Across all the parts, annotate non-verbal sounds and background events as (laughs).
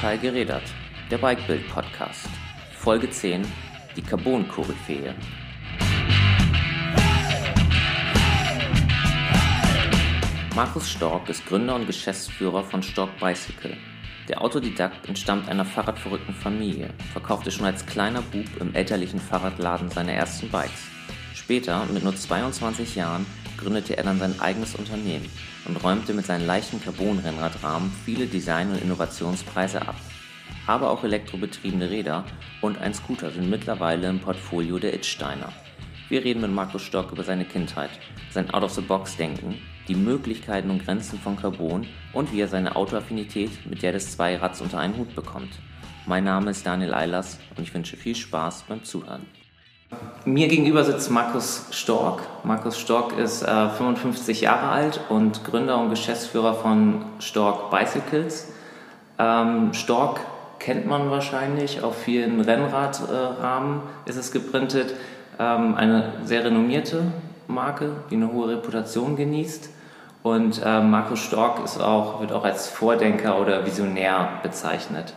Teil gerädert, der Bikebild Podcast. Folge 10, die Carbon-Koryphäe. Markus Stork ist Gründer und Geschäftsführer von Stork Bicycle. Der Autodidakt entstammt einer fahrradverrückten Familie, verkaufte schon als kleiner Bub im elterlichen Fahrradladen seine ersten Bikes. Später, mit nur 22 Jahren, gründete er dann sein eigenes Unternehmen und räumte mit seinen leichten Carbon-Rennradrahmen viele Design- und Innovationspreise ab. Aber auch elektrobetriebene Räder und ein Scooter sind mittlerweile im Portfolio der Itsteiner. Wir reden mit Markus Stock über seine Kindheit, sein Out-of-the-Box-Denken, die Möglichkeiten und Grenzen von Carbon und wie er seine Autoaffinität mit der des Zweirads unter einen Hut bekommt. Mein Name ist Daniel Eilers und ich wünsche viel Spaß beim Zuhören. Mir gegenüber sitzt Markus Stork. Markus Stork ist äh, 55 Jahre alt und Gründer und Geschäftsführer von Stork Bicycles. Ähm, Stork kennt man wahrscheinlich, auf vielen Rennradrahmen ist es geprintet. Ähm, eine sehr renommierte Marke, die eine hohe Reputation genießt. Und äh, Markus Stork ist auch, wird auch als Vordenker oder Visionär bezeichnet.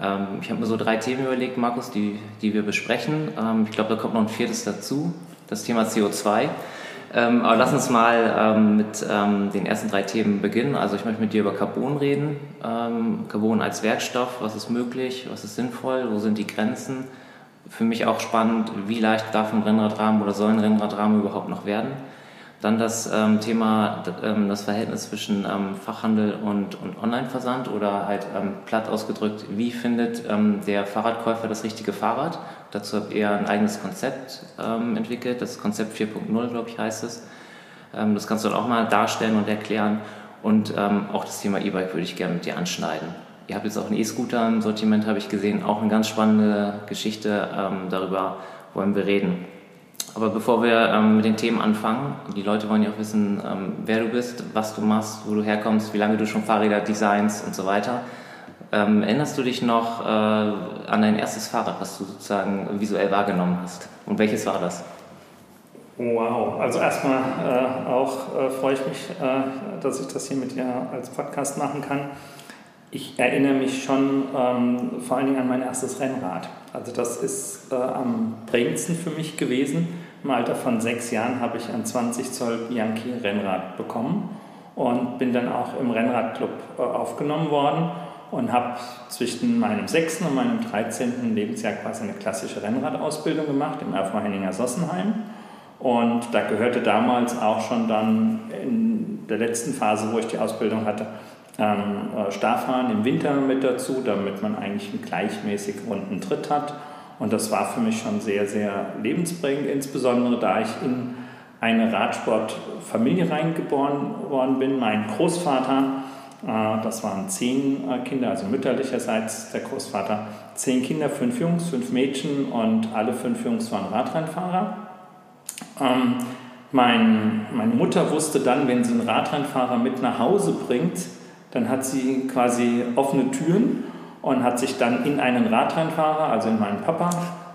Ähm, ich habe mir so drei Themen überlegt, Markus, die, die wir besprechen. Ähm, ich glaube, da kommt noch ein viertes dazu, das Thema CO2. Ähm, aber lass uns mal ähm, mit ähm, den ersten drei Themen beginnen. Also ich möchte mit dir über Carbon reden. Ähm, Carbon als Werkstoff, was ist möglich, was ist sinnvoll, wo sind die Grenzen? Für mich auch spannend, wie leicht darf ein Rennradrahmen oder soll ein Rennradrahmen überhaupt noch werden? Dann das ähm, Thema, ähm, das Verhältnis zwischen ähm, Fachhandel und, und Online-Versand oder halt ähm, platt ausgedrückt, wie findet der Fahrradkäufer das richtige Fahrrad? Dazu habe ich ein eigenes Konzept entwickelt, das Konzept 4.0, glaube ich, heißt es. das kannst du dann auch mal darstellen und erklären. Und auch das Thema E-Bike würde ich gerne mit dir anschneiden. Ihr habt jetzt auch einen E-Scooter im Sortiment, habe ich gesehen, auch eine ganz spannende Geschichte. darüber wollen wir reden. Aber bevor wir ähm, mit den Themen anfangen, die Leute wollen ja auch wissen, ähm, wer du bist, was du machst, wo du herkommst, wie lange du schon Fahrräder designst und so weiter. Ähm, erinnerst du dich noch äh, an dein erstes Fahrrad, was du sozusagen visuell wahrgenommen hast? Und welches war das? Wow, also erstmal äh, auch äh, freue ich mich, äh, dass ich das hier mit dir als Podcast machen kann. Ich erinnere mich schon ähm, vor allen Dingen an mein erstes Rennrad. Also das ist äh, am prägendsten für mich gewesen im Alter von sechs Jahren habe ich ein 20 Zoll Bianchi Rennrad bekommen und bin dann auch im Rennradclub äh, aufgenommen worden und habe zwischen meinem 6. und meinem 13. Lebensjahr quasi eine klassische Rennradausbildung gemacht im RV Henninger Sossenheim. Und da gehörte damals auch schon dann in der letzten Phase, wo ich die Ausbildung hatte, ähm, äh, Starfahren im Winter mit dazu, damit man eigentlich einen gleichmäßig runden Tritt hat und das war für mich schon sehr, sehr lebensprägend, insbesondere da ich in eine Radsportfamilie reingeboren worden bin. Mein Großvater, äh, das waren zehn äh, Kinder, also mütterlicherseits der Großvater, zehn Kinder, fünf Jungs, fünf Mädchen und alle fünf Jungs waren Radrennfahrer. Ähm, mein, meine Mutter wusste dann, wenn sie einen Radrennfahrer mit nach Hause bringt, dann hat sie quasi offene Türen und hat sich dann in einen Radrennfahrer, also in meinen Papa,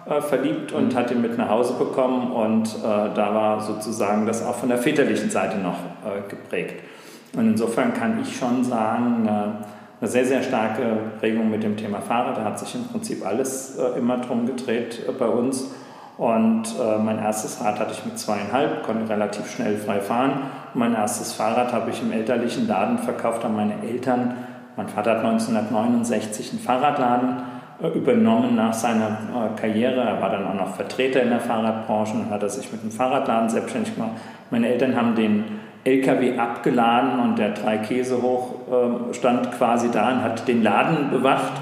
äh, verliebt und mhm. hat ihn mit nach Hause bekommen und äh, da war sozusagen das auch von der väterlichen Seite noch äh, geprägt. Und insofern kann ich schon sagen, eine sehr, sehr starke Prägung mit dem Thema Fahrrad. Da hat sich im Prinzip alles äh, immer drum gedreht äh, bei uns. Und äh, mein erstes Rad hatte ich mit zweieinhalb, konnte relativ schnell frei fahren. Und mein erstes Fahrrad habe ich im elterlichen Laden verkauft an meine Eltern mein Vater hat 1969 einen Fahrradladen äh, übernommen nach seiner äh, Karriere. Er war dann auch noch Vertreter in der Fahrradbranche und hat er sich mit dem Fahrradladen selbstständig gemacht. Meine Eltern haben den LKW abgeladen und der drei Käse hoch ähm, stand quasi da und hat den Laden bewacht.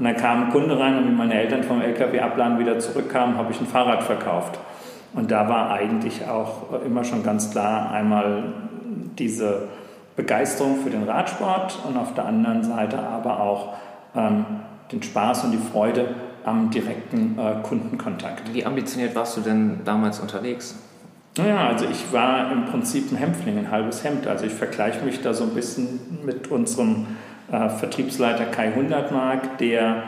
Und dann kam ein Kunde rein und wie meine Eltern vom LKW abladen wieder zurückkamen, habe ich ein Fahrrad verkauft. Und da war eigentlich auch äh, immer schon ganz klar einmal diese Begeisterung für den Radsport und auf der anderen Seite aber auch ähm, den Spaß und die Freude am direkten äh, Kundenkontakt. Wie ambitioniert warst du denn damals unterwegs? Naja, also ich war im Prinzip ein Hämpfling, ein halbes Hemd. Also ich vergleiche mich da so ein bisschen mit unserem äh, Vertriebsleiter Kai Hundertmark, der,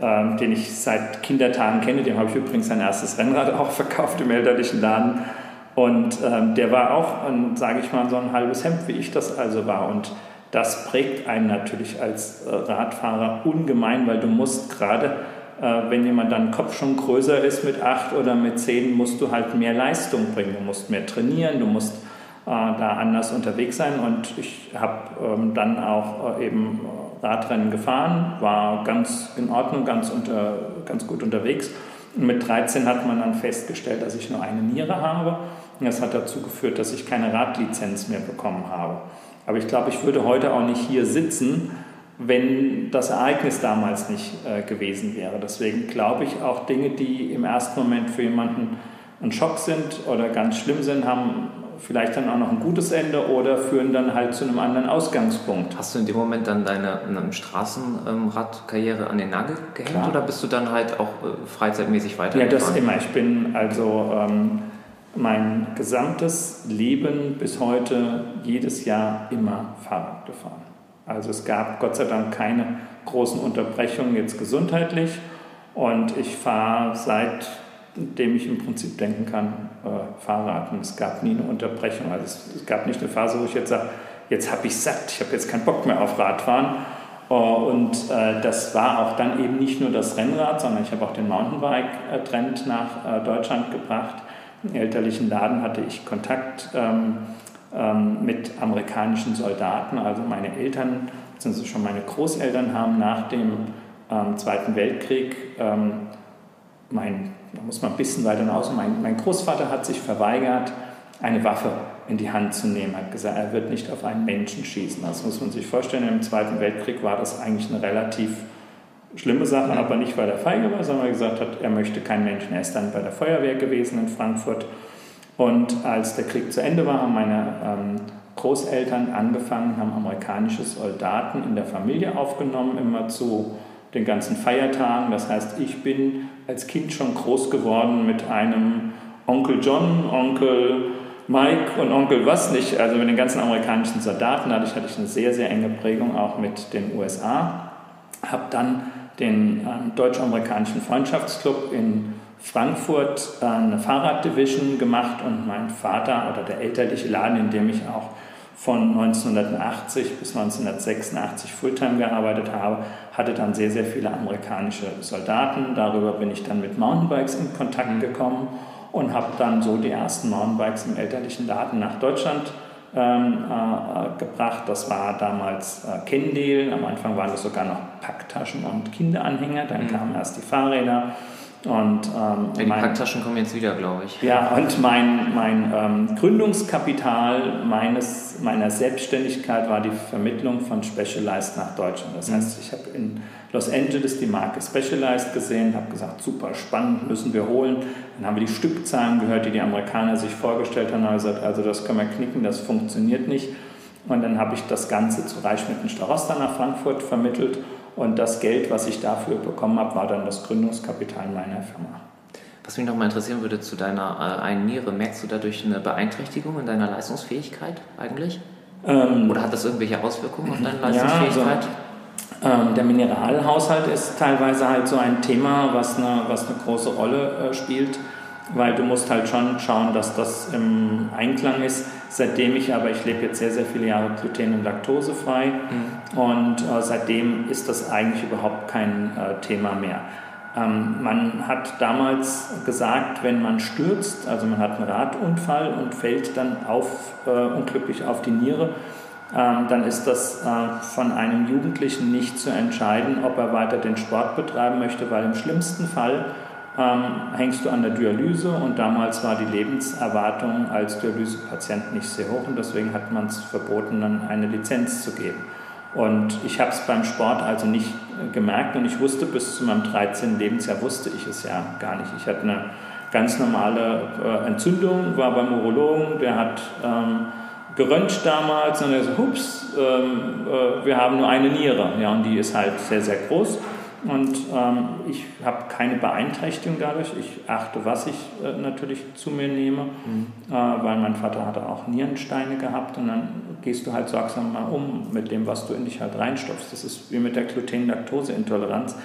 äh, den ich seit Kindertagen kenne. Dem habe ich übrigens sein erstes Rennrad (laughs) auch verkauft im elterlichen Laden. Und ähm, der war auch, sage ich mal, so ein halbes Hemd, wie ich das also war. Und das prägt einen natürlich als äh, Radfahrer ungemein, weil du musst gerade, äh, wenn jemand dann Kopf schon größer ist mit acht oder mit zehn, musst du halt mehr Leistung bringen. Du musst mehr trainieren, du musst äh, da anders unterwegs sein. Und ich habe ähm, dann auch eben Radrennen gefahren, war ganz in Ordnung, ganz, unter, ganz gut unterwegs. Und mit 13 hat man dann festgestellt, dass ich nur eine Niere habe. Und das hat dazu geführt, dass ich keine Radlizenz mehr bekommen habe. Aber ich glaube, ich würde heute auch nicht hier sitzen, wenn das Ereignis damals nicht äh, gewesen wäre. Deswegen glaube ich auch Dinge, die im ersten Moment für jemanden ein Schock sind oder ganz schlimm sind, haben vielleicht dann auch noch ein gutes Ende oder führen dann halt zu einem anderen Ausgangspunkt. Hast du in dem Moment dann deine Straßenradkarriere an den Nagel gehängt Klar. oder bist du dann halt auch äh, freizeitmäßig weitergefahren? Ja, das immer. Ich bin also ähm, mein gesamtes Leben bis heute jedes Jahr immer Fahrrad gefahren. Also es gab Gott sei Dank keine großen Unterbrechungen jetzt gesundheitlich und ich fahre seitdem ich im Prinzip denken kann, äh, Fahrrad und es gab nie eine Unterbrechung. Also es, es gab nicht eine Phase, wo ich jetzt sage, jetzt habe ich satt, ich habe jetzt keinen Bock mehr auf Radfahren. Äh, und äh, das war auch dann eben nicht nur das Rennrad, sondern ich habe auch den Mountainbike-Trend nach äh, Deutschland gebracht elterlichen Laden hatte ich Kontakt ähm, ähm, mit amerikanischen Soldaten. Also meine Eltern, beziehungsweise schon meine Großeltern haben nach dem ähm, Zweiten Weltkrieg, ähm, mein, da muss man ein bisschen weiter hinaus, mein, mein Großvater hat sich verweigert, eine Waffe in die Hand zu nehmen, hat gesagt, er wird nicht auf einen Menschen schießen. Das muss man sich vorstellen. Im Zweiten Weltkrieg war das eigentlich eine relativ schlimme Sache, aber nicht, weil er feige war, sondern weil er gesagt hat, er möchte keinen Menschen. Er ist dann bei der Feuerwehr gewesen in Frankfurt. Und als der Krieg zu Ende war, haben meine ähm, Großeltern angefangen, haben amerikanische Soldaten in der Familie aufgenommen, immer zu den ganzen Feiertagen. Das heißt, ich bin als Kind schon groß geworden mit einem Onkel John, Onkel Mike und Onkel was nicht, also mit den ganzen amerikanischen Soldaten. Dadurch hatte ich eine sehr, sehr enge Prägung auch mit den USA. Habe dann den ähm, deutsch-amerikanischen Freundschaftsclub in Frankfurt äh, eine Fahrraddivision gemacht und mein Vater oder der elterliche Laden, in dem ich auch von 1980 bis 1986 Fulltime gearbeitet habe, hatte dann sehr, sehr viele amerikanische Soldaten. Darüber bin ich dann mit Mountainbikes in Kontakt gekommen und habe dann so die ersten Mountainbikes im elterlichen Laden nach Deutschland ähm, äh, gebracht. Das war damals äh, Kendel. Am Anfang waren das sogar noch Packtaschen und Kinderanhänger. Dann mhm. kamen erst die Fahrräder. Und, ähm, ja, die mein, Packtaschen kommen jetzt wieder, glaube ich. Ja, und mein, mein ähm, Gründungskapital meines, meiner Selbstständigkeit war die Vermittlung von Specialized nach Deutschland. Das mhm. heißt, ich habe in Los Angeles die Marke Specialized gesehen, habe gesagt, super spannend, müssen wir holen. Dann haben wir die Stückzahlen gehört, die die Amerikaner sich vorgestellt haben, haben gesagt, also das können wir knicken, das funktioniert nicht. Und dann habe ich das Ganze zu Reichschmitten Starosta nach Frankfurt vermittelt und das Geld, was ich dafür bekommen habe, war dann das Gründungskapital meiner Firma. Was mich nochmal interessieren würde zu deiner äh, einen Niere, merkst du dadurch eine Beeinträchtigung in deiner Leistungsfähigkeit eigentlich? Ähm, Oder hat das irgendwelche Auswirkungen auf deine Leistungsfähigkeit? Ja, also ähm, der Mineralhaushalt ist teilweise halt so ein Thema, was eine, was eine große Rolle äh, spielt, weil du musst halt schon schauen, dass das im Einklang ist. Seitdem ich aber, ich lebe jetzt sehr, sehr viele Jahre gluten- und laktosefrei mhm. und äh, seitdem ist das eigentlich überhaupt kein äh, Thema mehr. Ähm, man hat damals gesagt, wenn man stürzt, also man hat einen Radunfall und fällt dann auf, äh, unglücklich auf die Niere, dann ist das äh, von einem Jugendlichen nicht zu entscheiden, ob er weiter den Sport betreiben möchte, weil im schlimmsten Fall ähm, hängst du an der Dialyse und damals war die Lebenserwartung als Dialysepatient nicht sehr hoch und deswegen hat man es verboten, dann eine Lizenz zu geben. Und ich habe es beim Sport also nicht äh, gemerkt und ich wusste bis zu meinem 13. Lebensjahr wusste ich es ja gar nicht. Ich hatte eine ganz normale äh, Entzündung, war beim Urologen, der hat ähm, geröntgt damals und er so, hups, ähm, äh, wir haben nur eine Niere. Ja, und die ist halt sehr, sehr groß. Und ähm, ich habe keine Beeinträchtigung dadurch. Ich achte, was ich äh, natürlich zu mir nehme, mhm. äh, weil mein Vater hatte auch Nierensteine gehabt. Und dann gehst du halt sorgsam mal um mit dem, was du in dich halt reinstopfst. Das ist wie mit der Gluten-Laktose-Intoleranz.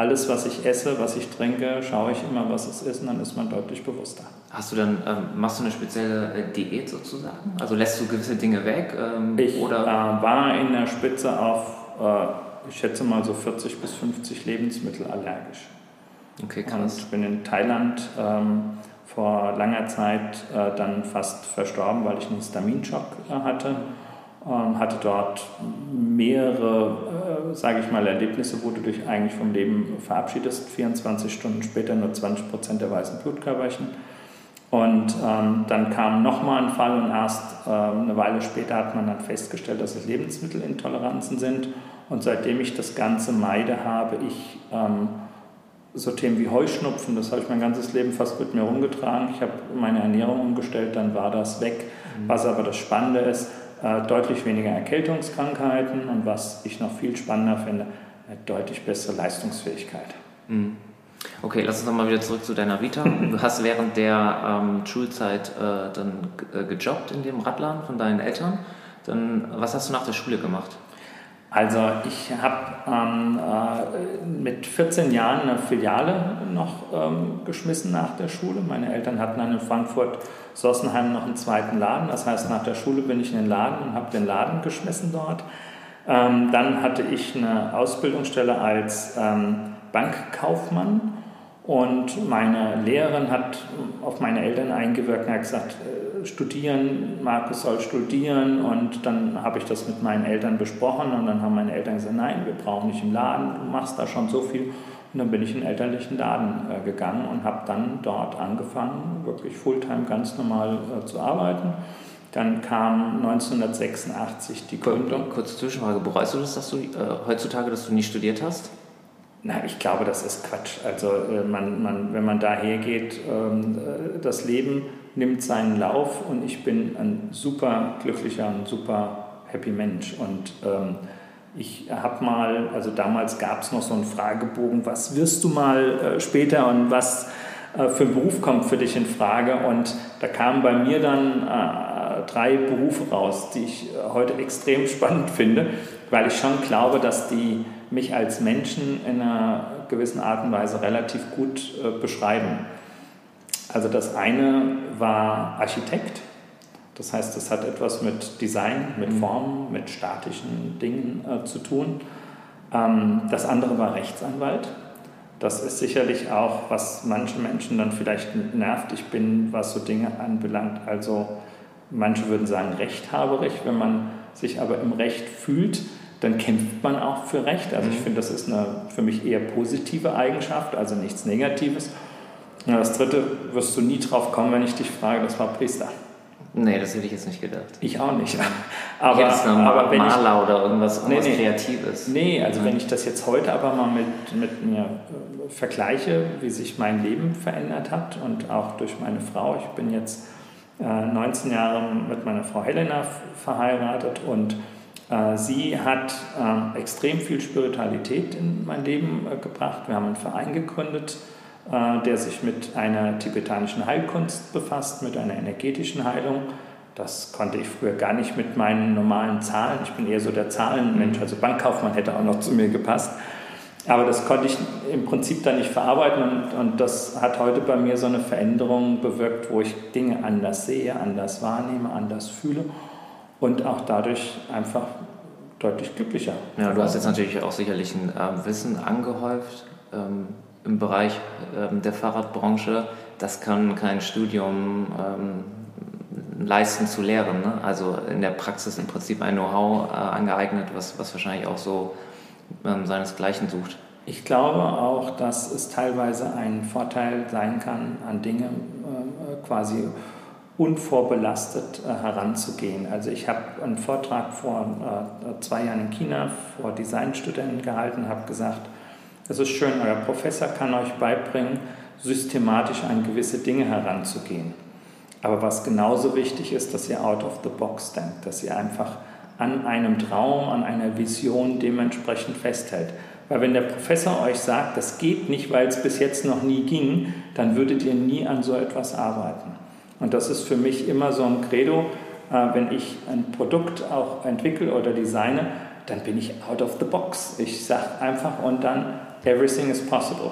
Alles, was ich esse, was ich trinke, schaue ich immer, was es ist und dann ist man deutlich bewusster. Hast du dann, ähm, machst du eine spezielle äh, Diät sozusagen? Also lässt du gewisse Dinge weg? Ähm, ich oder? Äh, war in der Spitze auf, äh, ich schätze mal so 40 bis 50 Lebensmittel allergisch. Okay, krass. Und bin in Thailand ähm, vor langer Zeit äh, dann fast verstorben, weil ich einen Histaminschock äh, hatte. Ähm, hatte dort mehrere, äh, sage ich mal, Erlebnisse, wo du dich eigentlich vom Leben verabschiedest. 24 Stunden später nur 20 Prozent der weißen Blutkörperchen. Und ähm, dann kam nochmal ein Fall und erst äh, eine Weile später hat man dann festgestellt, dass es Lebensmittelintoleranzen sind. Und seitdem ich das Ganze meide, habe ich ähm, so Themen wie Heuschnupfen, das habe ich mein ganzes Leben fast mit mir rumgetragen. Ich habe meine Ernährung umgestellt, dann war das weg. Mhm. Was aber das Spannende ist, äh, deutlich weniger Erkältungskrankheiten und was ich noch viel spannender finde, eine deutlich bessere Leistungsfähigkeit. Mhm. Okay, lass uns nochmal wieder zurück zu deiner Vita. Du hast während der ähm, Schulzeit äh, dann äh, gejobbt in dem Radladen von deinen Eltern. Dann, was hast du nach der Schule gemacht? Also ich habe ähm, äh, mit 14 Jahren eine Filiale noch ähm, geschmissen nach der Schule. Meine Eltern hatten dann in Frankfurt Sossenheim noch einen zweiten Laden. Das heißt, nach der Schule bin ich in den Laden und habe den Laden geschmissen dort. Ähm, dann hatte ich eine Ausbildungsstelle als ähm, Bankkaufmann und meine Lehrerin hat auf meine Eltern eingewirkt und hat gesagt, äh, studieren, Markus soll studieren. Und dann habe ich das mit meinen Eltern besprochen und dann haben meine Eltern gesagt, nein, wir brauchen nicht im Laden, du machst da schon so viel. Und dann bin ich in den elterlichen Laden äh, gegangen und habe dann dort angefangen, wirklich Fulltime ganz normal äh, zu arbeiten. Dann kam 1986 die Gründung. Kurze Zwischenfrage, bereust du das, dass du äh, heutzutage, dass du nie studiert hast? Na, ich glaube, das ist Quatsch. Also äh, man, man, wenn man daher geht, ähm, äh, das Leben nimmt seinen Lauf und ich bin ein super glücklicher und super happy Mensch. Und ähm, ich habe mal, also damals gab es noch so einen Fragebogen, was wirst du mal äh, später und was äh, für ein Beruf kommt für dich in Frage? Und da kamen bei mir dann äh, drei Berufe raus, die ich äh, heute extrem spannend finde, weil ich schon glaube, dass die mich als Menschen in einer gewissen Art und Weise relativ gut äh, beschreiben. Also das eine war Architekt, das heißt, es hat etwas mit Design, mit mhm. Formen, mit statischen Dingen äh, zu tun. Ähm, das andere war Rechtsanwalt. Das ist sicherlich auch, was manche Menschen dann vielleicht nervt. Ich bin, was so Dinge anbelangt, also manche würden sagen rechthaberig, wenn man sich aber im Recht fühlt, dann kämpft man auch für Recht. Also ich mhm. finde, das ist eine für mich eher positive Eigenschaft, also nichts Negatives. Und das Dritte wirst du nie drauf kommen, wenn ich dich frage, das war Priester. Nee, das hätte ich jetzt nicht gedacht. Ich auch nicht. (laughs) Aber, jetzt aber wenn Maler ich, oder irgendwas, irgendwas nee, nee, Kreatives. Nee, also mhm. wenn ich das jetzt heute aber mal mit, mit mir äh, vergleiche, wie sich mein Leben verändert hat und auch durch meine Frau. Ich bin jetzt äh, 19 Jahre mit meiner Frau Helena verheiratet und sie hat äh, extrem viel Spiritualität in mein Leben äh, gebracht. Wir haben einen Verein gegründet, der sich mit einer tibetanischen Heilkunst befasst, mit einer energetischen Heilung. Das konnte ich früher gar nicht mit meinen normalen Zahlen. Ich bin eher so der Zahlenmensch, mhm. also Bankkaufmann hätte auch noch zu mir gepasst. Aber das konnte ich im Prinzip dann nicht verarbeiten und, und das hat heute bei mir so eine Veränderung bewirkt, wo ich Dinge anders sehe, anders wahrnehme, anders fühle und auch dadurch einfach deutlich glücklicher. Ja, du hast jetzt natürlich auch sicherlich ein äh, Wissen angehäuft ähm, im Bereich ähm, der Fahrradbranche. Das kann kein Studium ähm, leisten zu lehren. Ne? Also in der Praxis im Prinzip ein Know-how äh, angeeignet, was, was wahrscheinlich auch so ähm, seinesgleichen sucht. Ich glaube auch, dass es teilweise ein Vorteil sein kann, an Dinge äh, quasi unvorbelastet äh, heranzugehen. Also ich habe einen Vortrag vor äh, zwei Jahren in China vor Designstudenten gehalten, habe gesagt, es ist schön, euer Professor kann euch beibringen, systematisch an gewisse Dinge heranzugehen. Aber was genauso wichtig ist, dass ihr out of the box denkt, dass ihr einfach an einem Traum, an einer Vision dementsprechend festhält. Weil wenn der Professor euch sagt, das geht nicht, weil es bis jetzt noch nie ging, dann würdet ihr nie an so etwas arbeiten. Und das ist für mich immer so ein Credo, äh, wenn ich ein Produkt auch entwickle oder designe, dann bin ich out of the box. Ich sage einfach und dann, everything is possible.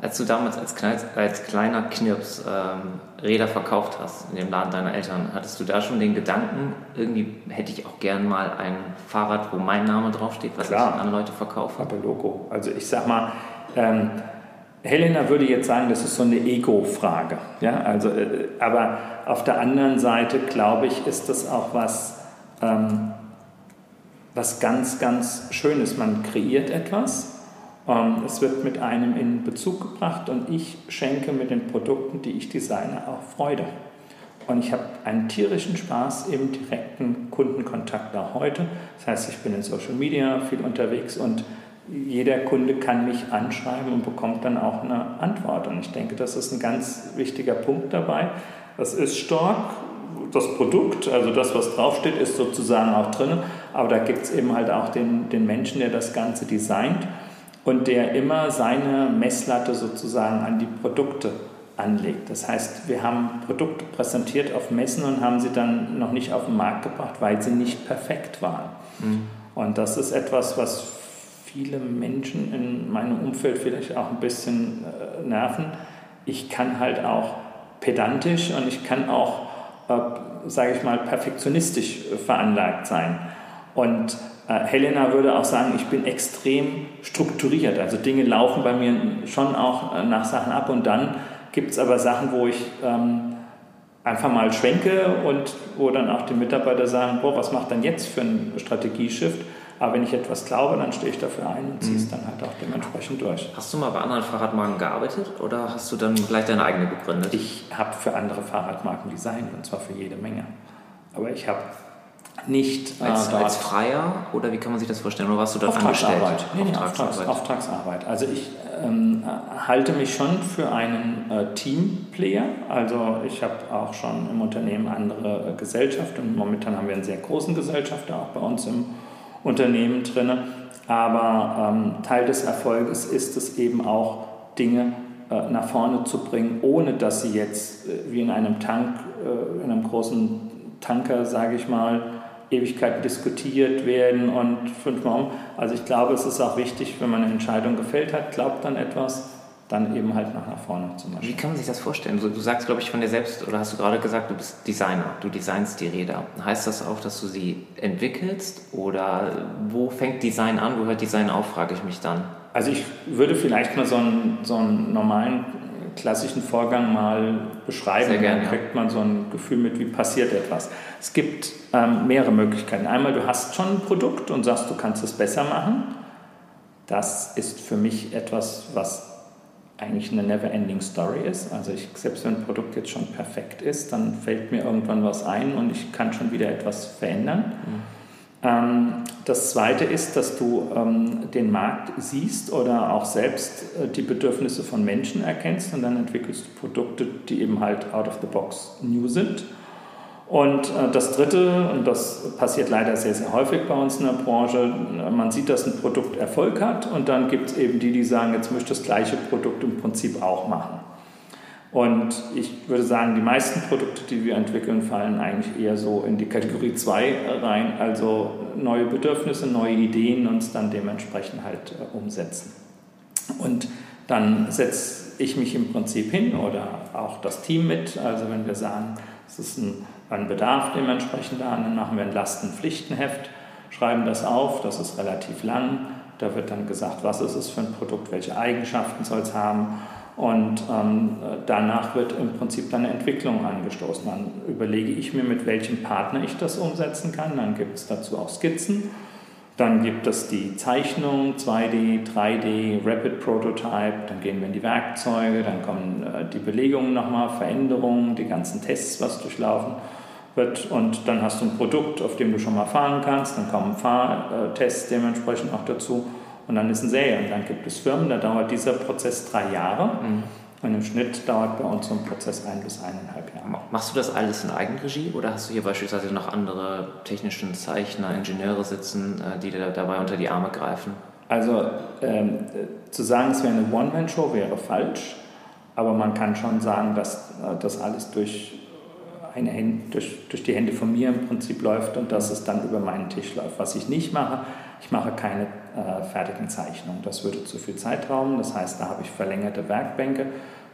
Als du damals als, als kleiner Knirps ähm, Räder verkauft hast in dem Laden deiner Eltern, hattest du da schon den Gedanken, irgendwie hätte ich auch gern mal ein Fahrrad, wo mein Name draufsteht, was Klar. ich an Leute verkaufe? Aber Logo. Also ich sag mal, ähm, Helena würde jetzt sagen, das ist so eine Ego-Frage. Ja? Also, äh, aber auf der anderen Seite, glaube ich, ist das auch was, ähm, was ganz, ganz Schönes. Man kreiert etwas, ähm, es wird mit einem in Bezug gebracht und ich schenke mit den Produkten, die ich designe, auch Freude. Und ich habe einen tierischen Spaß im direkten Kundenkontakt auch heute. Das heißt, ich bin in Social Media viel unterwegs und jeder Kunde kann mich anschreiben und bekommt dann auch eine Antwort. Und ich denke, das ist ein ganz wichtiger Punkt dabei. Das ist stark. Das Produkt, also das, was draufsteht, ist sozusagen auch drin. Aber da gibt es eben halt auch den, den Menschen, der das Ganze designt und der immer seine Messlatte sozusagen an die Produkte anlegt. Das heißt, wir haben Produkte präsentiert auf Messen und haben sie dann noch nicht auf den Markt gebracht, weil sie nicht perfekt waren. Mhm. Und das ist etwas, was viele Menschen in meinem Umfeld vielleicht auch ein bisschen äh, nerven. Ich kann halt auch pedantisch und ich kann auch, äh, sage ich mal, perfektionistisch veranlagt sein. Und äh, Helena würde auch sagen, ich bin extrem strukturiert. Also Dinge laufen bei mir schon auch äh, nach Sachen ab und dann gibt es aber Sachen, wo ich ähm, einfach mal schwenke und wo dann auch die Mitarbeiter sagen, boah, was macht dann jetzt für ein Strategieshift? Aber wenn ich etwas glaube, dann stehe ich dafür ein und ziehe es mhm. dann halt auch dementsprechend durch. Hast du mal bei anderen Fahrradmarken gearbeitet oder hast du dann gleich deine eigene gegründet? Ich habe für andere Fahrradmarken designt und zwar für jede Menge. Aber ich habe nicht äh, als, als, Freier oder wie kann man sich das vorstellen? Oder warst du dort Auftragsarbeit. angestellt? Nee, nee, Auftragsarbeit. Auftragsarbeit. Also ich ähm, halte mich schon für einen äh, Teamplayer. Also ich habe auch schon im Unternehmen andere äh, Gesellschaften. Momentan haben wir einen sehr großen Gesellschafter auch bei uns im Unternehmen drin. Aber ähm, Teil des Erfolges ist es eben auch, Dinge äh, nach vorne zu bringen, ohne dass sie jetzt äh, wie in einem Tank, äh, in einem großen Tanker, sage ich mal, Ewigkeiten diskutiert werden und fünfmal um. Also ich glaube, es ist auch wichtig, wenn man eine Entscheidung gefällt hat, glaubt dann etwas, dann eben halt nach, nach vorne zu machen. Wie kann man sich das vorstellen? Du, du sagst, glaube ich, von dir selbst, oder hast du gerade gesagt, du bist Designer, du designst die Räder. Heißt das auch, dass du sie entwickelst oder wo fängt Design an, wo hört Design auf, frage ich mich dann. Also ich würde vielleicht mal so einen, so einen normalen klassischen Vorgang mal beschreiben. Sehr gerne, dann kriegt man so ein Gefühl mit, wie passiert etwas. Es gibt ähm, mehrere Möglichkeiten. Einmal, du hast schon ein Produkt und sagst, du kannst es besser machen. Das ist für mich etwas, was eigentlich eine never-ending Story ist. Also ich, selbst wenn ein Produkt jetzt schon perfekt ist, dann fällt mir irgendwann was ein und ich kann schon wieder etwas verändern. Mhm. Ähm, das Zweite ist, dass du ähm, den Markt siehst oder auch selbst äh, die Bedürfnisse von Menschen erkennst und dann entwickelst du Produkte, die eben halt out of the box new sind. Und äh, das Dritte, und das passiert leider sehr, sehr häufig bei uns in der Branche, man sieht, dass ein Produkt Erfolg hat und dann gibt es eben die, die sagen, jetzt möchte ich das gleiche Produkt im Prinzip auch machen. Und ich würde sagen, die meisten Produkte, die wir entwickeln, fallen eigentlich eher so in die Kategorie 2 rein, also neue Bedürfnisse, neue Ideen uns dann dementsprechend halt äh, umsetzen. Und dann setze ich mich im Prinzip hin oder auch das Team mit. Also wenn wir sagen, es ist ein, ein Bedarf dementsprechend da, dann machen wir ein Lastenpflichtenheft, schreiben das auf, das ist relativ lang. Da wird dann gesagt, was ist es für ein Produkt, welche Eigenschaften soll es haben und ähm, danach wird im Prinzip dann eine Entwicklung angestoßen. Dann überlege ich mir, mit welchem Partner ich das umsetzen kann. Dann gibt es dazu auch Skizzen. Dann gibt es die Zeichnung, 2D, 3D, Rapid Prototype. Dann gehen wir in die Werkzeuge. Dann kommen äh, die Belegungen nochmal, Veränderungen, die ganzen Tests, was durchlaufen wird. Und dann hast du ein Produkt, auf dem du schon mal fahren kannst. Dann kommen Fahrtests dementsprechend auch dazu. Und dann ist ein Serie. Und dann gibt es Firmen, da dauert dieser Prozess drei Jahre. Mhm. Und im Schnitt dauert bei uns so ein Prozess ein bis eineinhalb Jahre. Machst du das alles in Eigenregie oder hast du hier beispielsweise noch andere technischen Zeichner, Ingenieure sitzen, äh, die dir dabei unter die Arme greifen? Also ähm, zu sagen, es wäre eine One-Man-Show wäre falsch, aber man kann schon sagen, dass äh, das alles durch Hände, durch, durch die Hände von mir im Prinzip läuft und dass es dann über meinen Tisch läuft. Was ich nicht mache, ich mache keine äh, fertigen Zeichnungen. Das würde zu viel Zeit rauben. Das heißt, da habe ich verlängerte Werkbänke.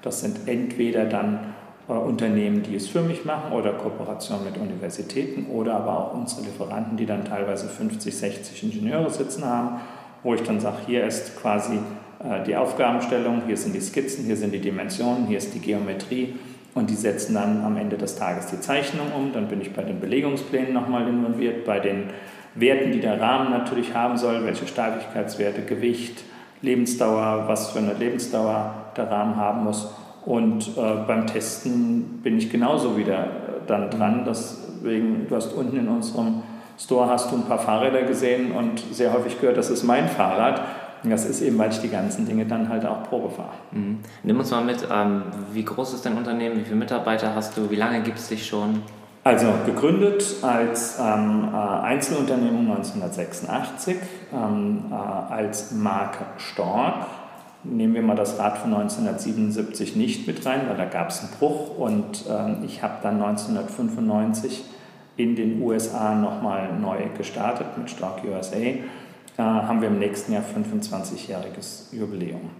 Das sind entweder dann äh, Unternehmen, die es für mich machen oder Kooperationen mit Universitäten oder aber auch unsere Lieferanten, die dann teilweise 50, 60 Ingenieure sitzen haben, wo ich dann sage, hier ist quasi äh, die Aufgabenstellung, hier sind die Skizzen, hier sind die Dimensionen, hier ist die Geometrie und die setzen dann am Ende des Tages die Zeichnung um. Dann bin ich bei den Belegungsplänen nochmal involviert, bei den Werten, die der Rahmen natürlich haben soll, welche Steifigkeitswerte, Gewicht, Lebensdauer, was für eine Lebensdauer der Rahmen haben muss. Und äh, beim Testen bin ich genauso wieder äh, dann dran. Deswegen, du hast unten in unserem Store hast du ein paar Fahrräder gesehen und sehr häufig gehört, das ist mein Fahrrad. Und das ist eben, weil ich die ganzen Dinge dann halt auch Probe fahre. Mhm. Nimm uns mal mit, ähm, wie groß ist dein Unternehmen, wie viele Mitarbeiter hast du, wie lange gibt es dich schon? Also gegründet als ähm, äh, Einzelunternehmung 1986, ähm, äh, als Marke Stork. Nehmen wir mal das Rad von 1977 nicht mit rein, weil da gab es einen Bruch und ähm, ich habe dann 1995 in den USA nochmal neu gestartet mit Stork USA äh, haben wir im nächsten Jahr 25-jähriges Jubiläum.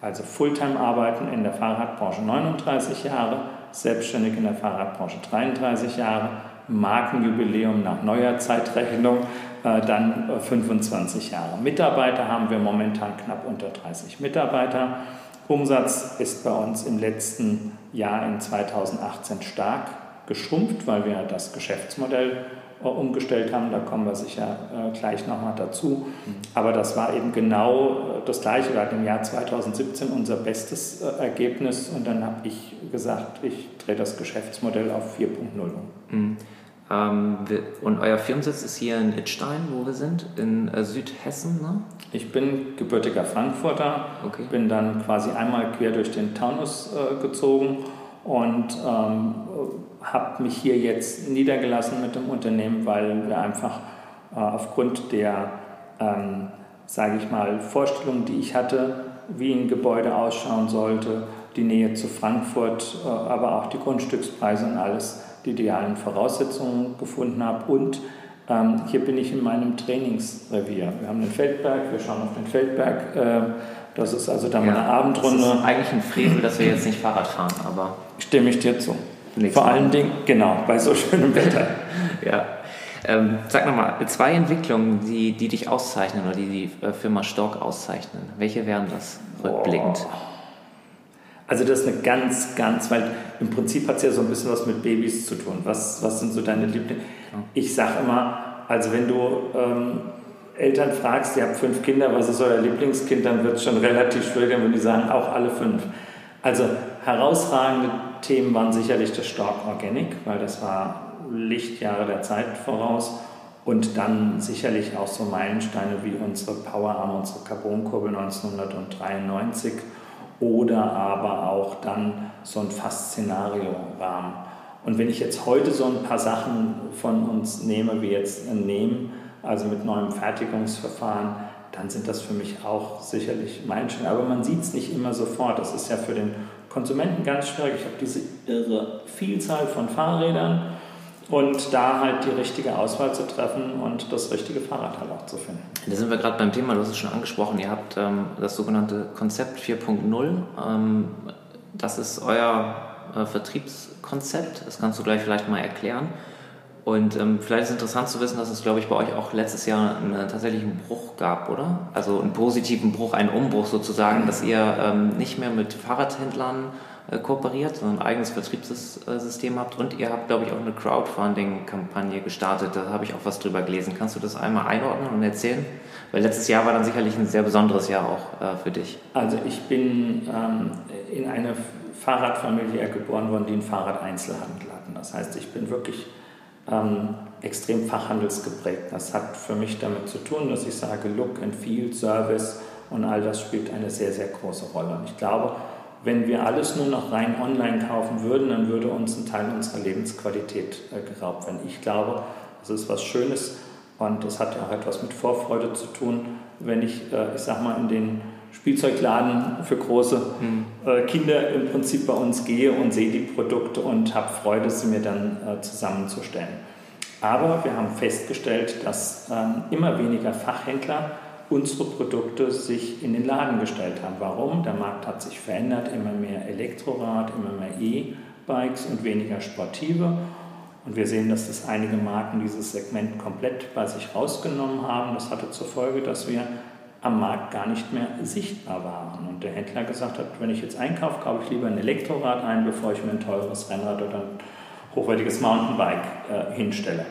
Also Fulltime arbeiten in der Fahrradbranche 39 Jahre, selbstständig in der Fahrradbranche 33 Jahre, Markenjubiläum nach neuer Zeitrechnung äh, dann 25 äh, Jahre. Mitarbeiter haben wir momentan knapp unter 30 Mitarbeiter. Umsatz ist bei uns im letzten Jahr in 2018 stark geschrumpft, weil wir das Geschäftsmodell umgestellt haben. Da kommen wir sicher äh, gleich nochmal dazu. Mhm. Aber das war eben genau äh, das Gleiche. Wir hatten im Jahr 2017 unser bestes äh, Ergebnis und dann habe ich gesagt, ich drehe das Geschäftsmodell auf 4.0 um. Mhm. Ähm, und euer Firmensitz ist hier in Ittstein, wo wir sind, in äh, Südhessen, ne? Ich bin gebürtiger Frankfurter, okay. bin dann quasi einmal quer durch den Taunus äh, gezogen und ähm, habe mich hier jetzt niedergelassen mit dem Unternehmen, weil wir einfach äh, aufgrund der, ähm, sage ich mal, Vorstellungen, die ich hatte, wie ein Gebäude ausschauen sollte, die Nähe zu Frankfurt, äh, aber auch die Grundstückspreise und alles, die idealen Voraussetzungen gefunden habe. Und ähm, hier bin ich in meinem Trainingsrevier. Wir haben den Feldberg, wir schauen auf den Feldberg. Äh, das ist also dann ja, eine Abendrunde. Das ist eigentlich ein Frevel, dass wir jetzt nicht Fahrrad fahren, aber. Stimme ich dir zu. Vor allen Dingen, genau, bei so schönem (laughs) Wetter. ja. Ähm, sag nochmal, zwei Entwicklungen, die, die dich auszeichnen oder die die äh, Firma Stork auszeichnen. Welche wären das rückblickend? Oh. Also das ist eine ganz, ganz, weil im Prinzip hat es ja so ein bisschen was mit Babys zu tun. Was, was sind so deine Lieblings... Ich sage immer, also wenn du ähm, Eltern fragst, ihr habt fünf Kinder, was ist euer Lieblingskind, dann wird es schon relativ schwierig, wenn die sagen, auch alle fünf. Also herausragende Themen waren sicherlich das Stark Organic, weil das war Lichtjahre der Zeit voraus. Und dann sicherlich auch so Meilensteine wie unsere Powerarm, unsere Carbonkurbel 1993 oder aber auch dann so ein Fast-Szenario-Rahmen. Und wenn ich jetzt heute so ein paar Sachen von uns nehme, wie jetzt Nehmen, also mit neuem Fertigungsverfahren, dann sind das für mich auch sicherlich Meilensteine. Aber man sieht es nicht immer sofort. Das ist ja für den Konsumenten ganz schwierig. Ich habe diese irre Vielzahl von Fahrrädern und da halt die richtige Auswahl zu treffen und das richtige Fahrrad halt auch zu finden. Da sind wir gerade beim Thema, du hast es schon angesprochen, ihr habt ähm, das sogenannte Konzept 4.0. Ähm, das ist euer äh, Vertriebskonzept, das kannst du gleich vielleicht mal erklären. Und ähm, vielleicht ist es interessant zu wissen, dass es, glaube ich, bei euch auch letztes Jahr einen, tatsächlichen Bruch gab, oder? Also einen positiven Bruch, einen Umbruch sozusagen, dass ihr ähm, nicht mehr mit Fahrradhändlern äh, kooperiert, sondern ein eigenes Vertriebssystem habt und ihr habt, glaube ich, auch eine Crowdfunding-Kampagne gestartet. Da habe ich auch was drüber gelesen. Kannst du das einmal einordnen und erzählen? Weil letztes Jahr war dann sicherlich ein sehr besonderes Jahr auch äh, für dich. Also ich bin ähm, in eine Fahrradfamilie geboren worden, die einen Fahrradeinzelhandel hatten. Das heißt, ich bin wirklich ähm, extrem fachhandelsgeprägt. Das hat für mich damit zu tun, dass ich sage, Look and Feel, Service und all das spielt eine sehr, sehr große Rolle. Und ich glaube, wenn wir alles nur noch rein online kaufen würden, dann würde uns ein Teil unserer Lebensqualität äh, geraubt werden. Ich glaube, das ist was Schönes und das hat ja auch etwas mit Vorfreude zu tun, wenn ich, äh, ich sag mal, in den Spielzeugladen für große mhm. Kinder im Prinzip bei uns gehe und sehe die Produkte und habe Freude, sie mir dann äh, zusammenzustellen. Aber wir haben festgestellt, dass ähm, immer weniger Fachhändler unsere Produkte sich in den Laden gestellt haben. Warum? Der Markt hat sich verändert, immer mehr Elektrorad, immer mehr E-Bikes und weniger Sportive. Und wir sehen, dass das einige Marken dieses Segment komplett bei sich rausgenommen haben. Das hatte zur Folge, dass wir am Markt gar nicht mehr sichtbar waren. Und der Händler gesagt hat, wenn ich jetzt einkaufe, kaufe ich lieber ein Elektrorad ein, bevor ich mir ein teures Rennrad oder ein hochwertiges Mountainbike äh, hinstelle.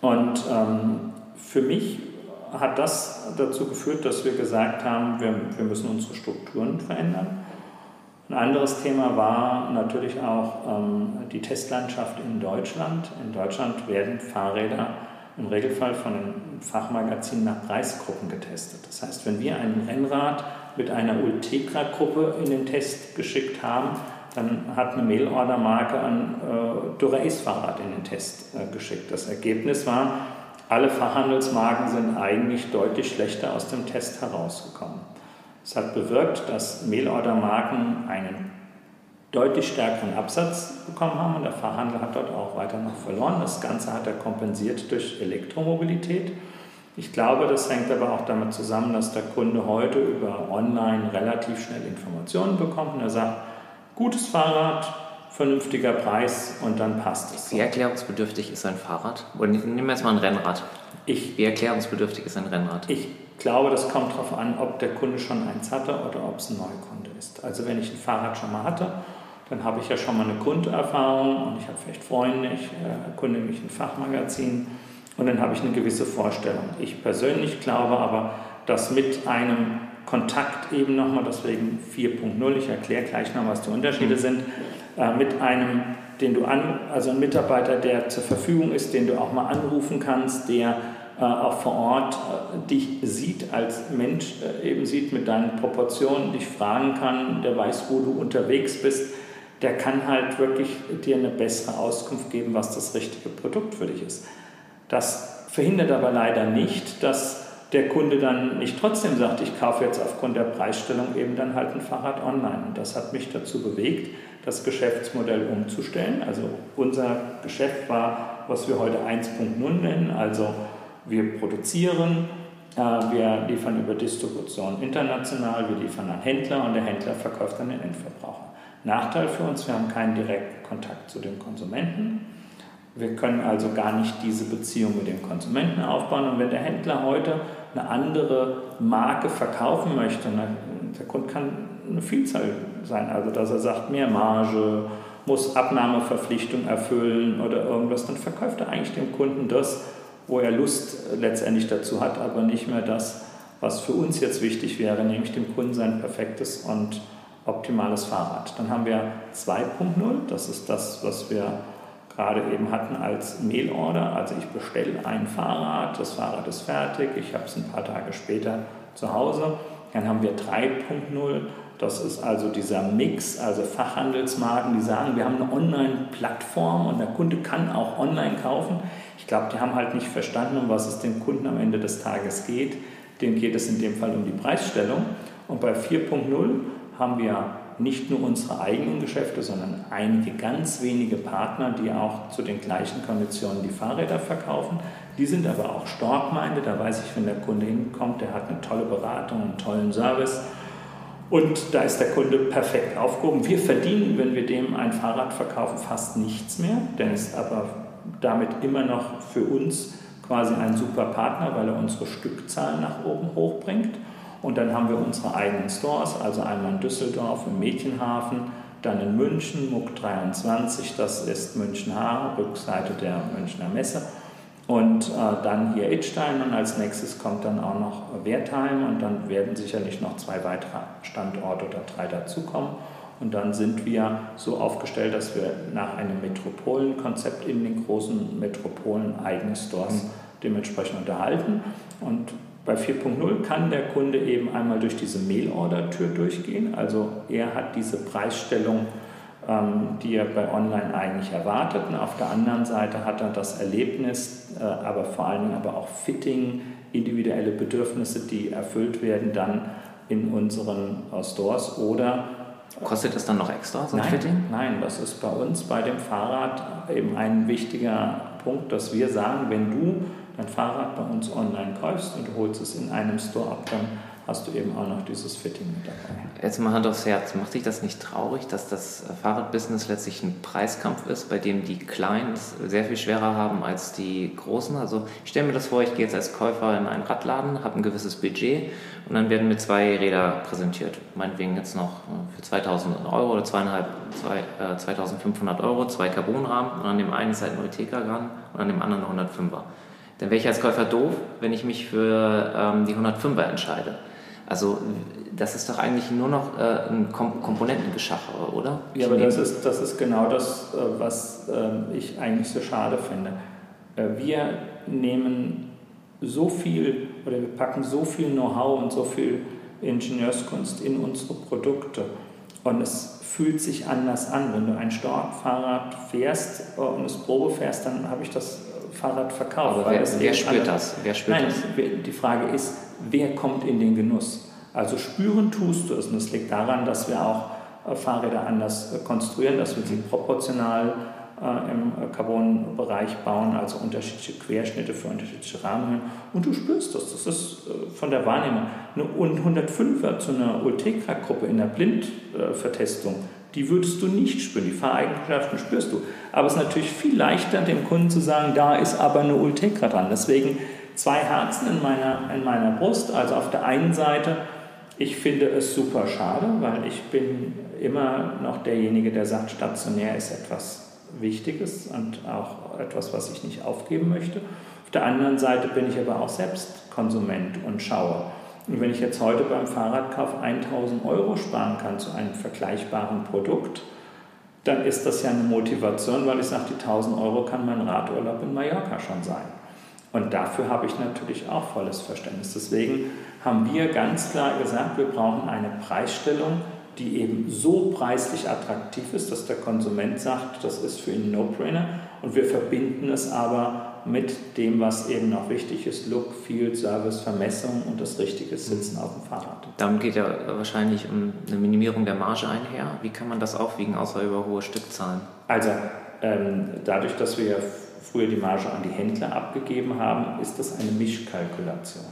Und ähm, für mich hat das dazu geführt, dass wir gesagt haben, wir, wir müssen unsere Strukturen verändern. Ein anderes Thema war natürlich auch ähm, die Testlandschaft in Deutschland. In Deutschland werden Fahrräder im Regelfall von den Fachmagazinen nach Preisgruppen getestet. Das heißt, wenn wir ein Rennrad mit einer Ultegra-Gruppe in den Test geschickt haben, dann hat eine Mailorder-Marke ein äh, Dura-Ace-Fahrrad in den Test äh, geschickt. Das Ergebnis war, alle Fachhandelsmarken sind eigentlich deutlich schlechter aus dem Test herausgekommen. Das hat bewirkt, dass Mailorder-Marken einen deutlich stärkeren Absatz bekommen haben und der Fachhandel hat dort auch weiter noch verloren. Das Ganze hat er kompensiert durch Elektromobilität. Ich glaube, das hängt aber auch damit zusammen, dass der Kunde heute über Online relativ schnell Informationen bekommt und er sagt, gutes Fahrrad, vernünftiger Preis und dann passt es. Wie erklärungsbedürftig ist ein Fahrrad? Oder nehmen wir jetzt mal ein Rennrad. Ich, Wie erklärungsbedürftig ist ein Rennrad? Ich glaube, das kommt darauf an, ob der Kunde schon eins hatte oder ob es ein Neukunde ist. Also wenn ich ein Fahrrad schon mal hatte, dann habe ich ja schon mal eine Grunderfahrung und ich habe vielleicht Freunde, ich äh, erkunde mich ein Fachmagazin und dann habe ich eine gewisse Vorstellung. Ich persönlich glaube aber, dass mit einem Kontakt eben nochmal, deswegen 4.0, ich erkläre gleich noch, was die Unterschiede mhm. sind, äh, mit einem, den du an, also ein Mitarbeiter, der zur Verfügung ist, den du auch mal anrufen kannst, der äh, auch vor Ort äh, dich sieht, als Mensch eben sieht mit deinen Proportionen, dich fragen kann, der weiß, wo du unterwegs bist, der kann halt wirklich dir eine bessere Auskunft geben, was das richtige Produkt für dich ist. Das verhindert aber leider nicht, dass der Kunde dann nicht trotzdem sagt, ich kaufe jetzt aufgrund der Preisstellung eben dann halt ein Fahrrad online. Und das hat mich dazu bewegt, das Geschäftsmodell umzustellen. Also unser Geschäft war, was wir heute 1.0 nennen. Also wir produzieren, äh, wir liefern über Distribution international, wir liefern an Händler und der Händler verkauft an den Endverbraucher. Nachteil für uns, wir haben keinen direkten Kontakt zu den Konsumenten. Wir können also gar nicht diese Beziehung mit dem Konsumenten aufbauen. Und wenn der Händler heute eine andere Marke verkaufen möchte, der Kunde kann eine Vielzahl sein, also dass er sagt, mehr Marge, muss Abnahmeverpflichtung erfüllen oder irgendwas, dann verkauft er eigentlich dem Kunden das, wo er Lust letztendlich dazu hat, aber nicht mehr das, was für uns jetzt wichtig wäre, nämlich dem Kunden sein perfektes und optimales Fahrrad. Dann haben wir 2.0, das ist das, was wir gerade eben hatten als Mailorder. Also ich bestelle ein Fahrrad, das Fahrrad ist fertig, ich habe es ein paar Tage später zu Hause. Dann haben wir 3.0, das ist also dieser Mix, also Fachhandelsmarken, die sagen, wir haben eine Online-Plattform und der Kunde kann auch online kaufen. Ich glaube, die haben halt nicht verstanden, um was es dem Kunden am Ende des Tages geht. Dem geht es in dem Fall um die Preisstellung. Und bei 4.0 haben wir nicht nur unsere eigenen Geschäfte, sondern einige ganz wenige Partner, die auch zu den gleichen Konditionen die Fahrräder verkaufen. Die sind aber auch Storkmeinde, da weiß ich, wenn der Kunde hinkommt, der hat eine tolle Beratung, einen tollen Service. Und da ist der Kunde perfekt aufgehoben. Wir verdienen, wenn wir dem ein Fahrrad verkaufen, fast nichts mehr. Der ist aber damit immer noch für uns quasi ein super Partner, weil er unsere Stückzahl nach oben hochbringt. Und dann haben wir unsere eigenen Stores, also einmal in Düsseldorf im Mädchenhafen, dann in München, MUG 23, das ist München Haar, Rückseite der Münchner Messe. Und äh, dann hier Idstein und als nächstes kommt dann auch noch Wertheim und dann werden sicherlich noch zwei weitere Standorte oder drei dazukommen. Und dann sind wir so aufgestellt, dass wir nach einem Metropolenkonzept in den großen Metropolen eigene Stores mhm. dementsprechend unterhalten. Und bei 4.0 kann der Kunde eben einmal durch diese Mail-Order-Tür durchgehen. Also er hat diese Preisstellung, ähm, die er bei Online eigentlich erwartet. Und auf der anderen Seite hat er das Erlebnis, äh, aber vor allen Dingen aber auch Fitting, individuelle Bedürfnisse, die erfüllt werden, dann in unseren äh, Stores oder Kostet das dann noch extra, so ein nein, Fitting? Nein, das ist bei uns bei dem Fahrrad eben ein wichtiger Punkt, dass wir sagen, wenn du dein Fahrrad bei uns online kaufst und du holst es in einem Store ab, dann hast du eben auch noch dieses Fitting mit dabei. Jetzt mal Hand aufs Herz, macht dich das nicht traurig, dass das Fahrradbusiness letztlich ein Preiskampf ist, bei dem die Kleinen es sehr viel schwerer haben als die Großen? Also ich stelle mir das vor, ich gehe jetzt als Käufer in einen Radladen, habe ein gewisses Budget und dann werden mir zwei Räder präsentiert. Meinetwegen jetzt noch äh, für 2000 Euro oder zweieinhalb, zwei, äh, 2500 Euro, zwei Carbonrahmen und an dem einen ist halt ein Ultegra dran und an dem anderen eine 105er. Dann wäre ich als Käufer doof, wenn ich mich für ähm, die 105er entscheide. Also das ist doch eigentlich nur noch äh, ein Kom Komponentengeschachere, oder? Ja, aber das ist, das ist genau das, äh, was äh, ich eigentlich so schade finde. Äh, wir nehmen so viel oder wir packen so viel Know-how und so viel Ingenieurskunst in unsere Produkte und es fühlt sich anders an. Wenn du ein Stork-Fahrrad fährst und es Probe fährst, dann habe ich das Fahrrad verkauft. Aber wer, wer spürt das? Wer spürt Nein, das? die Frage ist, wer kommt in den Genuss? Also spüren tust du es und es liegt daran, dass wir auch äh, Fahrräder anders äh, konstruieren, dass wir sie proportional äh, im Carbon-Bereich bauen, also unterschiedliche Querschnitte für unterschiedliche Rahmenhöhen. Und du spürst das, das ist von der Wahrnehmung. Und 105er zu einer Ultegra-Gruppe in der Blindvertestung, die würdest du nicht spüren. Die Fahreigenschaften spürst du. Aber es ist natürlich viel leichter, dem Kunden zu sagen, da ist aber eine Ultegra dran. Deswegen zwei Herzen in meiner, in meiner Brust. Also auf der einen Seite, ich finde es super schade, weil ich bin immer noch derjenige, der sagt, stationär ist etwas Wichtiges und auch etwas, was ich nicht aufgeben möchte. Auf der anderen Seite bin ich aber auch selbst Konsument und schaue. Und wenn ich jetzt heute beim Fahrradkauf 1000 Euro sparen kann zu einem vergleichbaren Produkt, dann ist das ja eine Motivation, weil ich sage, die 1000 Euro kann mein Radurlaub in Mallorca schon sein. Und dafür habe ich natürlich auch volles Verständnis. Deswegen haben wir ganz klar gesagt, wir brauchen eine Preisstellung, die eben so preislich attraktiv ist, dass der Konsument sagt, das ist für ihn ein No-Brainer. Und wir verbinden es aber mit dem, was eben noch wichtig ist, Look, Feel, Service, Vermessung und das richtige Sitzen auf dem Fahrrad. Damit geht ja wahrscheinlich um eine Minimierung der Marge einher. Wie kann man das aufwiegen, außer über hohe Stückzahlen? Also ähm, dadurch, dass wir früher die Marge an die Händler abgegeben haben, ist das eine Mischkalkulation.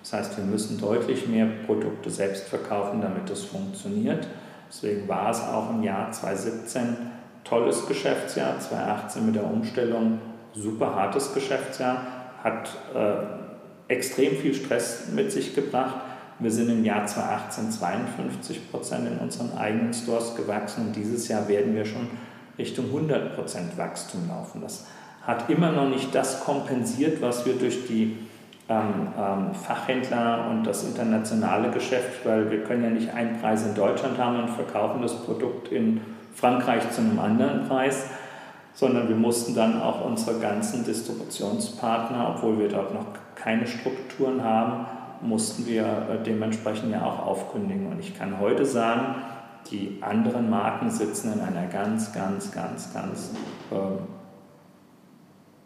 Das heißt, wir müssen deutlich mehr Produkte selbst verkaufen, damit das funktioniert. Deswegen war es auch im Jahr 2017 tolles Geschäftsjahr, 2018 mit der Umstellung super hartes Geschäftsjahr, hat äh, extrem viel Stress mit sich gebracht. Wir sind im Jahr 2018 52 Prozent in unseren eigenen Stores gewachsen und dieses Jahr werden wir schon Richtung 100 Prozent Wachstum laufen. Das hat immer noch nicht das kompensiert, was wir durch die ähm, ähm, Fachhändler und das internationale Geschäft, weil wir können ja nicht einen Preis in Deutschland haben und verkaufen das Produkt in Frankreich zu einem anderen Preis, sondern wir mussten dann auch unsere ganzen Distributionspartner, obwohl wir dort noch keine Strukturen haben, mussten wir äh, dementsprechend ja auch aufkündigen. Und ich kann heute sagen, die anderen Marken sitzen in einer ganz, ganz, ganz, ganz äh,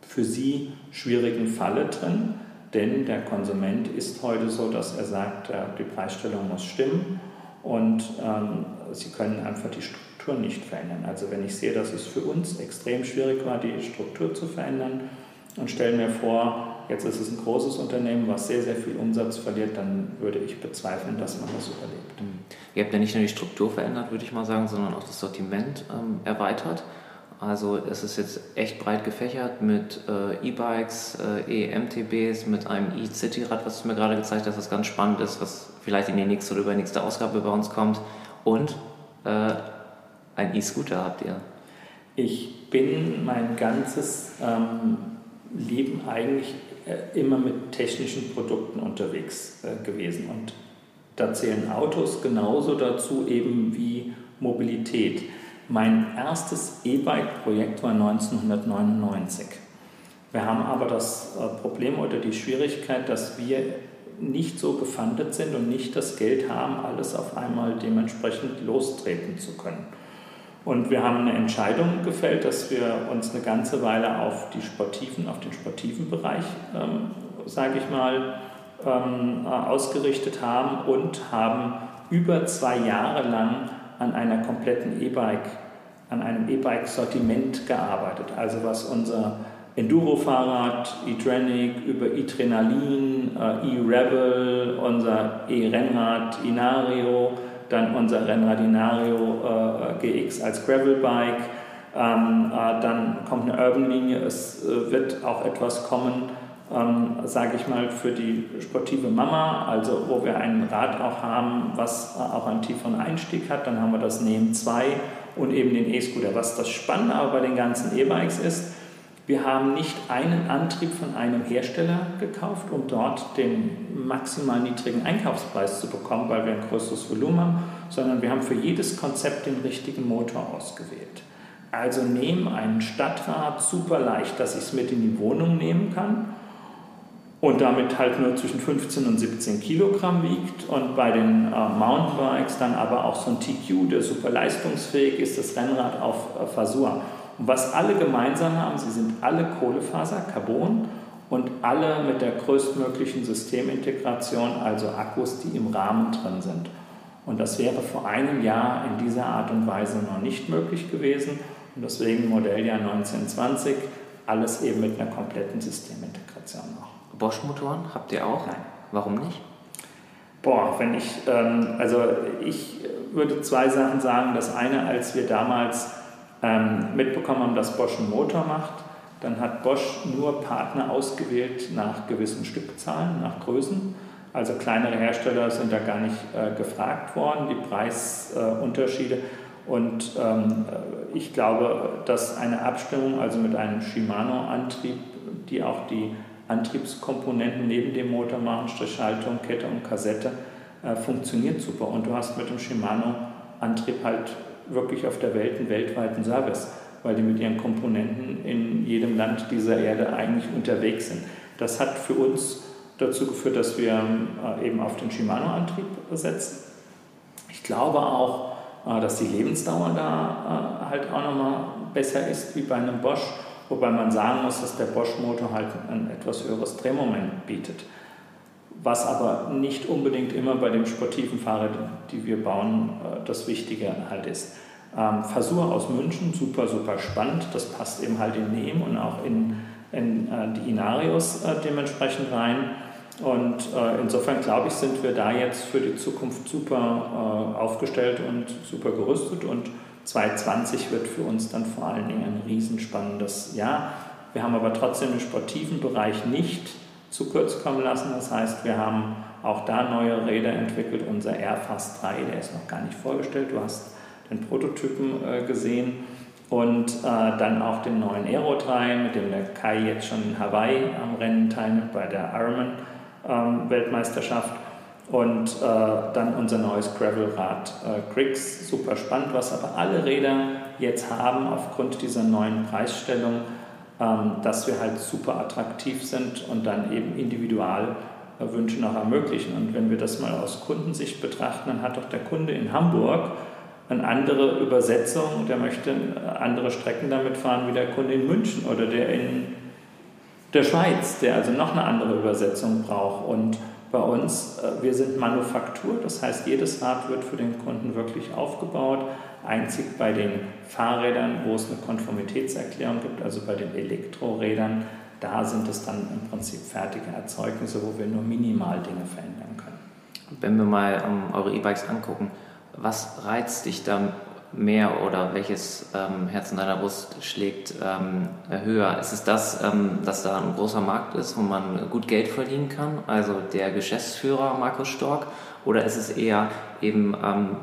für sie schwierigen Falle drin denn der Konsument ist heute so, dass er sagt, äh, die Preisstellung muss stimmen und ähm, sie können einfach die Struktur nicht verändern. Also wenn ich sehe, dass es für uns extrem schwierig war, die Struktur zu verändern und stelle mir vor, jetzt ist es ein großes Unternehmen, was sehr, sehr viel Umsatz verliert, dann würde ich bezweifeln, dass man das überlebt. Mhm. Ihr habt ja nicht nur die Struktur verändert, würde ich mal sagen, sondern auch das Sortiment ähm, erweitert. Also es ist jetzt echt breit gefächert mit äh, E-Bikes, äh, E-MTBs, mit einem E-City-Rad, was du mir gerade gezeigt hast, was ganz spannend ist, was vielleicht in die nächste oder übernächste Ausgabe bei uns kommt. Und äh, ein E-Scooter habt ihr. Ich bin mein ganzes ähm, Leben eigentlich äh, immer mit technischen Produkten unterwegs äh, gewesen. Und da zählen Autos genauso dazu eben wie Mobilität. Mein erstes E-Bike-Projekt war 1999. Wir haben aber das äh, Problem oder die Schwierigkeit, dass wir nicht so gefundet sind und nicht das Geld haben, alles auf einmal dementsprechend lostreten zu können. Und wir haben eine Entscheidung gefällt, dass wir uns eine ganze Weile auf die sportiven, auf den sportiven Bereich, ähm, sage ich mal, ähm, ausgerichtet haben und haben über zwei Jahre lang an einer kompletten E-Bike, an einem E-Bike-Sortiment gearbeitet. Also was unser Enduro-Fahrrad, e-Trenic, über e-Trenalin, äh, e-Rebel, unser E-Rennrad Inario, dann unser Rennrad Inario äh, GX als Gravelbike. Ähm, äh, dann kommt eine Urban-Linie, es äh, wird auch etwas kommen, ähm, sage ich mal, für die sportive Mama, also wo wir ein Rad auch haben, was äh, auch einen tieferen Einstieg hat. Dann haben wir das NEM 2 und eben den E-Scooter. Was das Spannende aber bei den ganzen E-Bikes ist, wir haben nicht einen Antrieb von einem Hersteller gekauft, um dort den maximal niedrigen Einkaufspreis zu bekommen, weil wir ein größeres Volumen haben, sondern wir haben für jedes Konzept den richtigen Motor ausgewählt. Also nehmen einen Stadtrad super leicht, dass ich es mit in die Wohnung nehmen kann und damit halt nur zwischen 15 und 17 Kilogramm wiegt und bei den äh, Mountainbikes dann aber auch so ein TQ, der super leistungsfähig ist, das Rennrad auf äh, Fasur. Und was alle gemeinsam haben, sie sind alle Kohlefaser, Carbon und alle mit der größtmöglichen Systemintegration, also Akkus, die im Rahmen drin sind. Und das wäre vor einem Jahr in dieser Art und Weise noch nicht möglich gewesen. Und deswegen Modelljahr 1920, alles eben mit einer kompletten Systemintegration noch. Bosch-Motoren habt ihr auch? Nein. Warum nicht? Boah, wenn ich, ähm, also ich würde zwei Sachen sagen. Das eine, als wir damals ähm, mitbekommen haben, dass Bosch einen Motor macht, dann hat Bosch nur Partner ausgewählt nach gewissen Stückzahlen, nach Größen. Also kleinere Hersteller sind da gar nicht äh, gefragt worden, die Preisunterschiede. Äh, und ähm, ich glaube, dass eine Abstimmung, also mit einem Shimano-Antrieb, die auch die Antriebskomponenten neben dem Motor machen, Strichhaltung, Kette und Kassette, äh, funktioniert super. Und du hast mit dem Shimano-Antrieb halt wirklich auf der Welt einen weltweiten Service, weil die mit ihren Komponenten in jedem Land dieser Erde eigentlich unterwegs sind. Das hat für uns dazu geführt, dass wir äh, eben auf den Shimano-Antrieb setzen. Ich glaube auch, äh, dass die Lebensdauer da äh, halt auch nochmal besser ist wie bei einem Bosch, wobei man sagen muss, dass der Bosch-Motor halt ein etwas höheres Drehmoment bietet was aber nicht unbedingt immer bei dem sportiven Fahrrad, die wir bauen, äh, das Wichtige halt ist. Ähm, Fasur aus München, super, super spannend. Das passt eben halt in Nehm und auch in, in äh, die Inarios äh, dementsprechend rein. Und äh, insofern glaube ich, sind wir da jetzt für die Zukunft super äh, aufgestellt und super gerüstet. Und 2020 wird für uns dann vor allen Dingen ein riesenspannendes Jahr. Wir haben aber trotzdem im sportiven Bereich nicht zu kurz kommen lassen. Das heißt, wir haben auch da neue Räder entwickelt. Unser Airfast 3, der ist noch gar nicht vorgestellt. Du hast den Prototypen äh, gesehen. Und äh, dann auch den neuen Aero 3, mit dem der Kai jetzt schon in Hawaii am Rennen teilnimmt bei der Ironman-Weltmeisterschaft. Ähm, und äh, dann unser neues Gravelrad äh, Griggs, super spannend, was aber alle Räder jetzt haben aufgrund dieser neuen Preisstellung dass wir halt super attraktiv sind und dann eben Individualwünsche noch ermöglichen. Und wenn wir das mal aus Kundensicht betrachten, dann hat doch der Kunde in Hamburg eine andere Übersetzung, der möchte andere Strecken damit fahren wie der Kunde in München oder der in der Schweiz, der also noch eine andere Übersetzung braucht. Und bei uns, äh, wir sind Manufaktur, das heißt, jedes Rad wird für den Kunden wirklich aufgebaut. Einzig bei den Fahrrädern, wo es eine Konformitätserklärung gibt, also bei den Elektrorädern, da sind es dann im Prinzip fertige Erzeugnisse, wo wir nur minimal Dinge verändern können. Wenn wir mal um, eure E-Bikes angucken, was reizt dich da mehr oder welches ähm, Herz in deiner Brust schlägt ähm, höher? Ist es das, ähm, dass da ein großer Markt ist, wo man gut Geld verdienen kann, also der Geschäftsführer Markus Stork? Oder ist es eher eben ähm,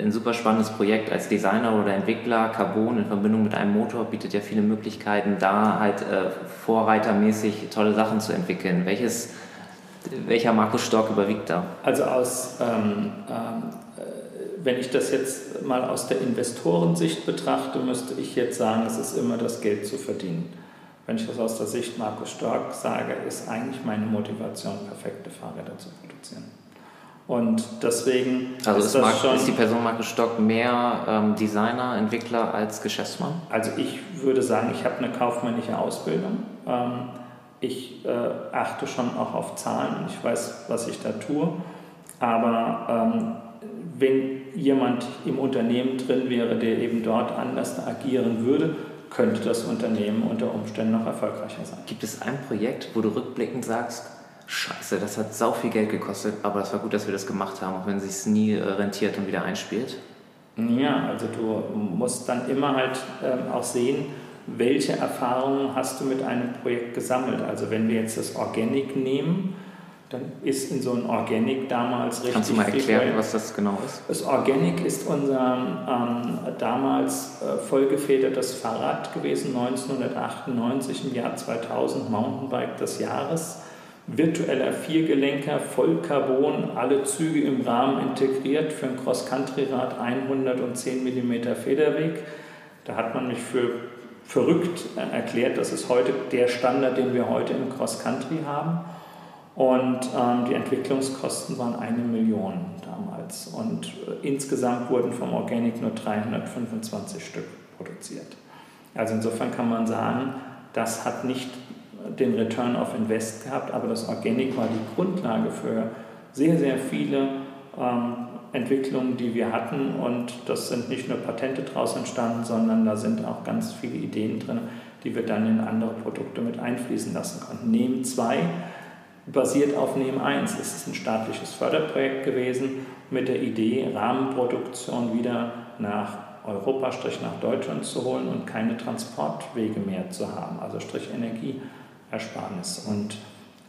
ein super spannendes Projekt als Designer oder Entwickler? Carbon in Verbindung mit einem Motor bietet ja viele Möglichkeiten, da halt äh, vorreitermäßig tolle Sachen zu entwickeln. Welches, welcher Markus Stork überwiegt da? Also aus ähm, ähm wenn ich das jetzt mal aus der Investorensicht betrachte, müsste ich jetzt sagen, es ist immer das Geld zu verdienen. Wenn ich das aus der Sicht Markus Stork sage, ist eigentlich meine Motivation, perfekte Fahrräder zu produzieren. Und deswegen also ist, das schon, ist die Person Markus Stock mehr ähm, Designer, Entwickler als Geschäftsmann? Also ich würde sagen, ich habe eine kaufmännische Ausbildung. Ähm, ich äh, achte schon auch auf Zahlen, ich weiß, was ich da tue, aber ähm, wenn jemand im Unternehmen drin wäre, der eben dort anders agieren würde, könnte das Unternehmen unter Umständen noch erfolgreicher sein. Gibt es ein Projekt, wo du rückblickend sagst, Scheiße, das hat sau viel Geld gekostet, aber es war gut, dass wir das gemacht haben, auch wenn es sich nie äh, rentiert und wieder einspielt? Ja, also du musst dann immer halt ähm, auch sehen, welche Erfahrungen hast du mit einem Projekt gesammelt. Also wenn wir jetzt das Organic nehmen, dann ist in so ein Organic damals richtig. Kannst du mal erklären, was das genau ist? Das Organic ist unser ähm, damals äh, vollgefedertes Fahrrad gewesen, 1998 im Jahr 2000 Mountainbike des Jahres. Virtueller Viergelenker, Vollcarbon, alle Züge im Rahmen integriert für ein Cross-Country-Rad 110 mm Federweg. Da hat man mich für verrückt äh, erklärt, das ist heute der Standard, den wir heute im Cross-Country haben. Und ähm, die Entwicklungskosten waren eine Million damals. Und äh, insgesamt wurden vom Organic nur 325 Stück produziert. Also insofern kann man sagen, das hat nicht den Return of Invest gehabt, aber das Organic war die Grundlage für sehr, sehr viele ähm, Entwicklungen, die wir hatten. Und das sind nicht nur Patente daraus entstanden, sondern da sind auch ganz viele Ideen drin, die wir dann in andere Produkte mit einfließen lassen konnten. NEM 2 basiert auf NEM 1. Es ist ein staatliches Förderprojekt gewesen mit der Idee, Rahmenproduktion wieder nach Europa, Strich nach Deutschland zu holen und keine Transportwege mehr zu haben, also Strich Energieersparnis. Und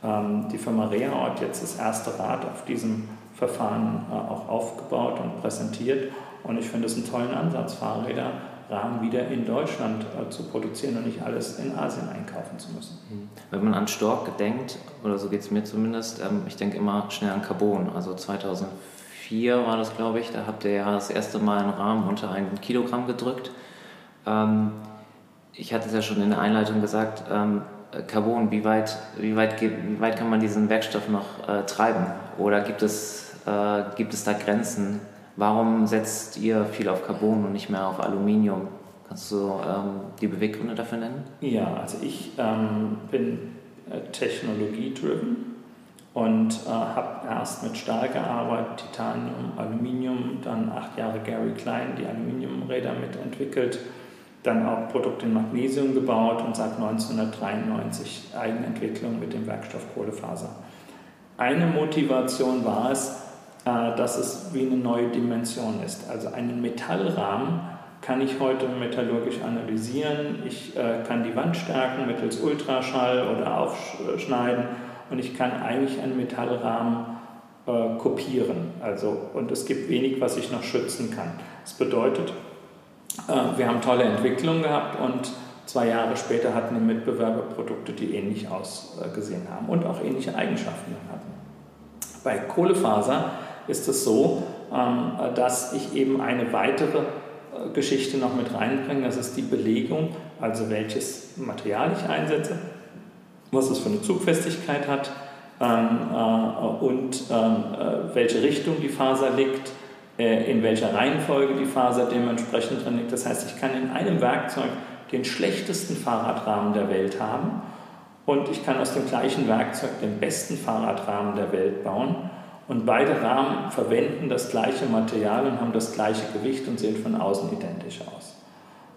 ähm, die Firma Rea hat jetzt das erste Rad auf diesem Verfahren äh, auch aufgebaut und präsentiert. Und ich finde es einen tollen Ansatz, Fahrräder Rahmen wieder in Deutschland äh, zu produzieren und nicht alles in Asien einkaufen zu müssen. Mhm. Wenn man an Stork denkt, oder so geht es mir zumindest, ähm, ich denke immer schnell an Carbon. Also 2004 war das, glaube ich, da habt ihr ja das erste Mal einen Rahmen unter ein Kilogramm gedrückt. Ähm, ich hatte es ja schon in der Einleitung gesagt, ähm, Carbon, wie weit, wie, weit, wie weit kann man diesen Werkstoff noch äh, treiben? Oder gibt es, äh, gibt es da Grenzen? Warum setzt ihr viel auf Carbon und nicht mehr auf Aluminium? Kannst du ähm, die Beweggründe dafür nennen? Ja, also ich ähm, bin äh, technologie-driven und äh, habe erst mit Stahl gearbeitet, Titanium, Aluminium, dann acht Jahre Gary Klein die Aluminiumräder mitentwickelt, dann auch Produkte in Magnesium gebaut und seit 1993 Eigenentwicklung mit dem Werkstoff Kohlefaser. Eine Motivation war es, äh, dass es wie eine neue Dimension ist. Also einen Metallrahmen kann ich heute metallurgisch analysieren. Ich äh, kann die Wand stärken mittels Ultraschall oder aufschneiden und ich kann eigentlich einen Metallrahmen äh, kopieren. Also, und es gibt wenig, was ich noch schützen kann. Das bedeutet, wir haben tolle Entwicklungen gehabt und zwei Jahre später hatten die Mitbewerber Produkte, die ähnlich ausgesehen haben und auch ähnliche Eigenschaften hatten. Bei Kohlefaser ist es so, ähm, dass ich eben eine weitere äh, Geschichte noch mit reinbringe. Das ist die Belegung, also welches Material ich einsetze, was es für eine Zugfestigkeit hat ähm, äh, und ähm, äh, welche Richtung die Faser liegt, in welcher Reihenfolge die Faser dementsprechend drin liegt. Das heißt, ich kann in einem Werkzeug den schlechtesten Fahrradrahmen der Welt haben und ich kann aus dem gleichen Werkzeug den besten Fahrradrahmen der Welt bauen. Und beide Rahmen verwenden das gleiche Material und haben das gleiche Gewicht und sehen von außen identisch aus.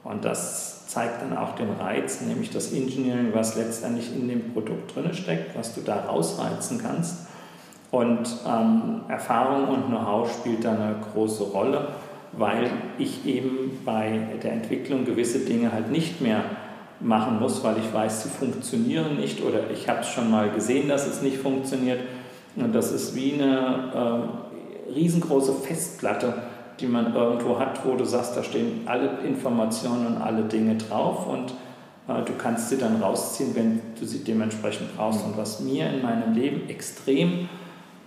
Und das zeigt dann auch den Reiz, nämlich das Engineering, was letztendlich in dem Produkt drin steckt, was du da rausreizen kannst. Und ähm, Erfahrung und Know-how spielt da eine große Rolle, weil ich eben bei der Entwicklung gewisse Dinge halt nicht mehr machen muss, weil ich weiß, sie funktionieren nicht oder ich habe es schon mal gesehen, dass es nicht funktioniert das ist wie eine äh, riesengroße Festplatte, die man irgendwo hat, wo du sagst, da stehen alle Informationen und alle Dinge drauf und äh, du kannst sie dann rausziehen, wenn du sie dementsprechend brauchst. Und was mir in meinem Leben extrem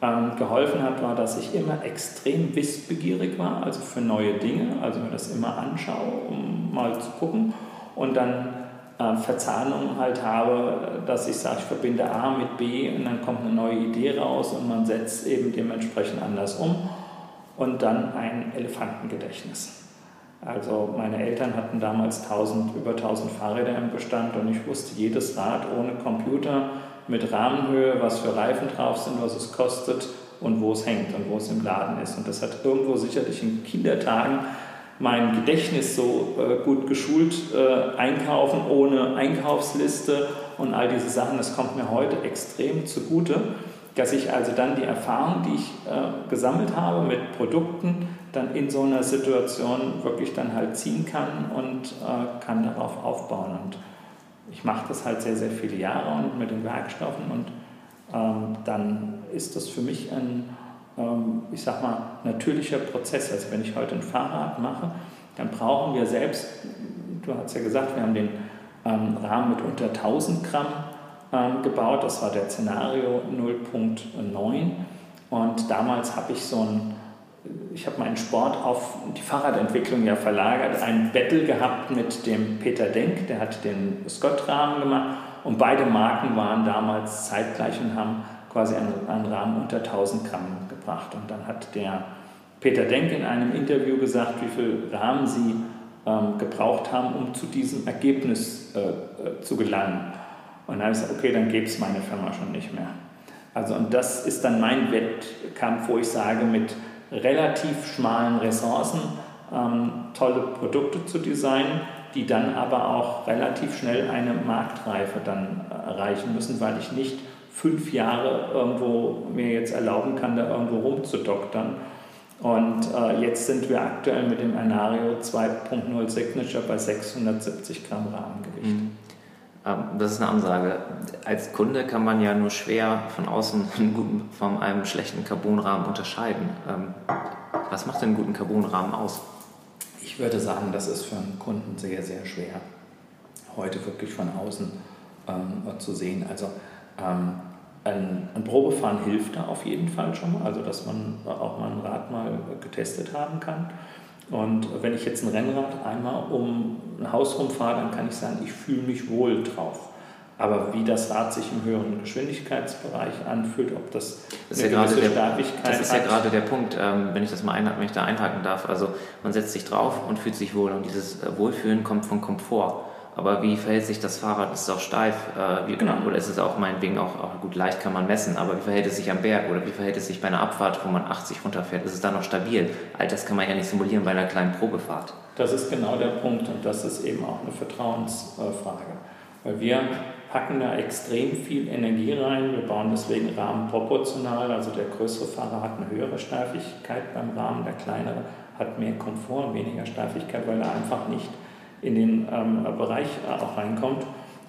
ähm, geholfen hat, war, dass ich immer extrem wissbegierig war, also für neue Dinge, also mir das immer anschaue, um mal zu gucken und dann äh, Verzahnung halt habe, dass ich sage, ich verbinde A mit B und dann kommt eine neue Idee raus und man setzt eben dementsprechend anders um und dann ein Elefantengedächtnis. Also meine Eltern hatten damals 1000, über 1000 Fahrräder im Bestand und ich wusste jedes Rad ohne Computer mit Rahmenhöhe, was für Reifen drauf sind, was es kostet und wo es hängt und wo es im Laden ist. Und das hat irgendwo sicherlich in Kindertagen mein Gedächtnis so äh, gut geschult, äh, einkaufen ohne Einkaufsliste und all diese Sachen, das kommt mir heute extrem zugute, dass ich also dann die Erfahrung, die ich äh, gesammelt habe mit Produkten, dann in so einer Situation wirklich dann halt ziehen kann und äh, kann darauf aufbauen. Und ich mache das halt sehr, sehr viele Jahre und mit den Werkstoffen und ähm, dann ist das für mich ein, ähm, ich sag mal, natürlicher Prozess. Also wenn ich heute ein Fahrrad mache, dann brauchen wir selbst, du hast ja gesagt, wir haben den ähm, Rahmen mit unter 1000 Gramm ähm, gebaut, das war der Szenario 0.9 und damals habe ich so ein ich habe meinen Sport auf die Fahrradentwicklung ja verlagert, ein Battle gehabt mit dem Peter Denk, der hat den Scott-Rahmen gemacht und beide Marken waren damals zeitgleich und haben quasi einen, einen Rahmen unter 1000 Gramm gebracht. Und dann hat der Peter Denk in einem Interview gesagt, wie viel Rahmen sie ähm, gebraucht haben, um zu diesem Ergebnis äh, äh, zu gelangen. Und dann habe ich gesagt, okay, dann gäbe es meine Firma schon nicht mehr. Also und das ist dann mein Wettkampf, wo ich sage, mit relativ schmalen Ressourcen ähm, tolle Produkte zu designen, die dann aber auch relativ schnell eine Marktreife dann erreichen müssen, weil ich nicht fünf Jahre irgendwo mir jetzt erlauben kann, da irgendwo rumzudoktern. Und äh, jetzt sind wir aktuell mit dem Anario 2.0 Signature bei 670 Gramm Rahmengewicht. Mhm. Ähm, das ist eine Ansage. Als Kunde kann man ja nur schwer von außen (laughs) einen guten, von einem schlechten Carbonrahmen unterscheiden. Ähm, was macht denn einen guten Carbonrahmen aus? Ich würde sagen, das ist für einen Kunden sehr, sehr schwer, heute wirklich von außen ähm, zu sehen. Also ähm, ein, ein, Probefahren hilft da auf jeden Fall schon mal, also dass man auch mal ein Rad mal getestet haben kann. Und wenn ich jetzt ein Rennrad einmal um ein Haus rumfahre, dann kann ich sagen, ich fühle mich wohl drauf. Aber wie das Rad sich im höheren Geschwindigkeitsbereich anfühlt, ob das, das eine ja gewisse der, Sterbigkeit Das ist ja gerade der Punkt, ähm, wenn ich das mal ein, wenn ich da einhaken darf. Also man setzt sich drauf und fühlt sich wohl und dieses äh, Wohlfühlen kommt von Komfort. Aber wie verhält sich das Fahrrad? Ist es auch steif? Äh, wie, genau. Oder ist es auch meinetwegen auch, auch, gut leicht kann man messen, aber wie verhält es sich am Berg? Oder wie verhält es sich bei einer Abfahrt, wo man 80 runterfährt? Ist es dann noch stabil? All das kann man ja nicht simulieren bei einer kleinen Probefahrt. Das ist genau der Punkt und das ist eben auch eine Vertrauensfrage. Weil wir packen da extrem viel Energie rein. Wir bauen deswegen Rahmen proportional. Also der größere Fahrer hat eine höhere Steifigkeit beim Rahmen, der kleinere hat mehr Komfort, weniger Steifigkeit, weil er einfach nicht in den ähm, Bereich äh, auch reinkommt.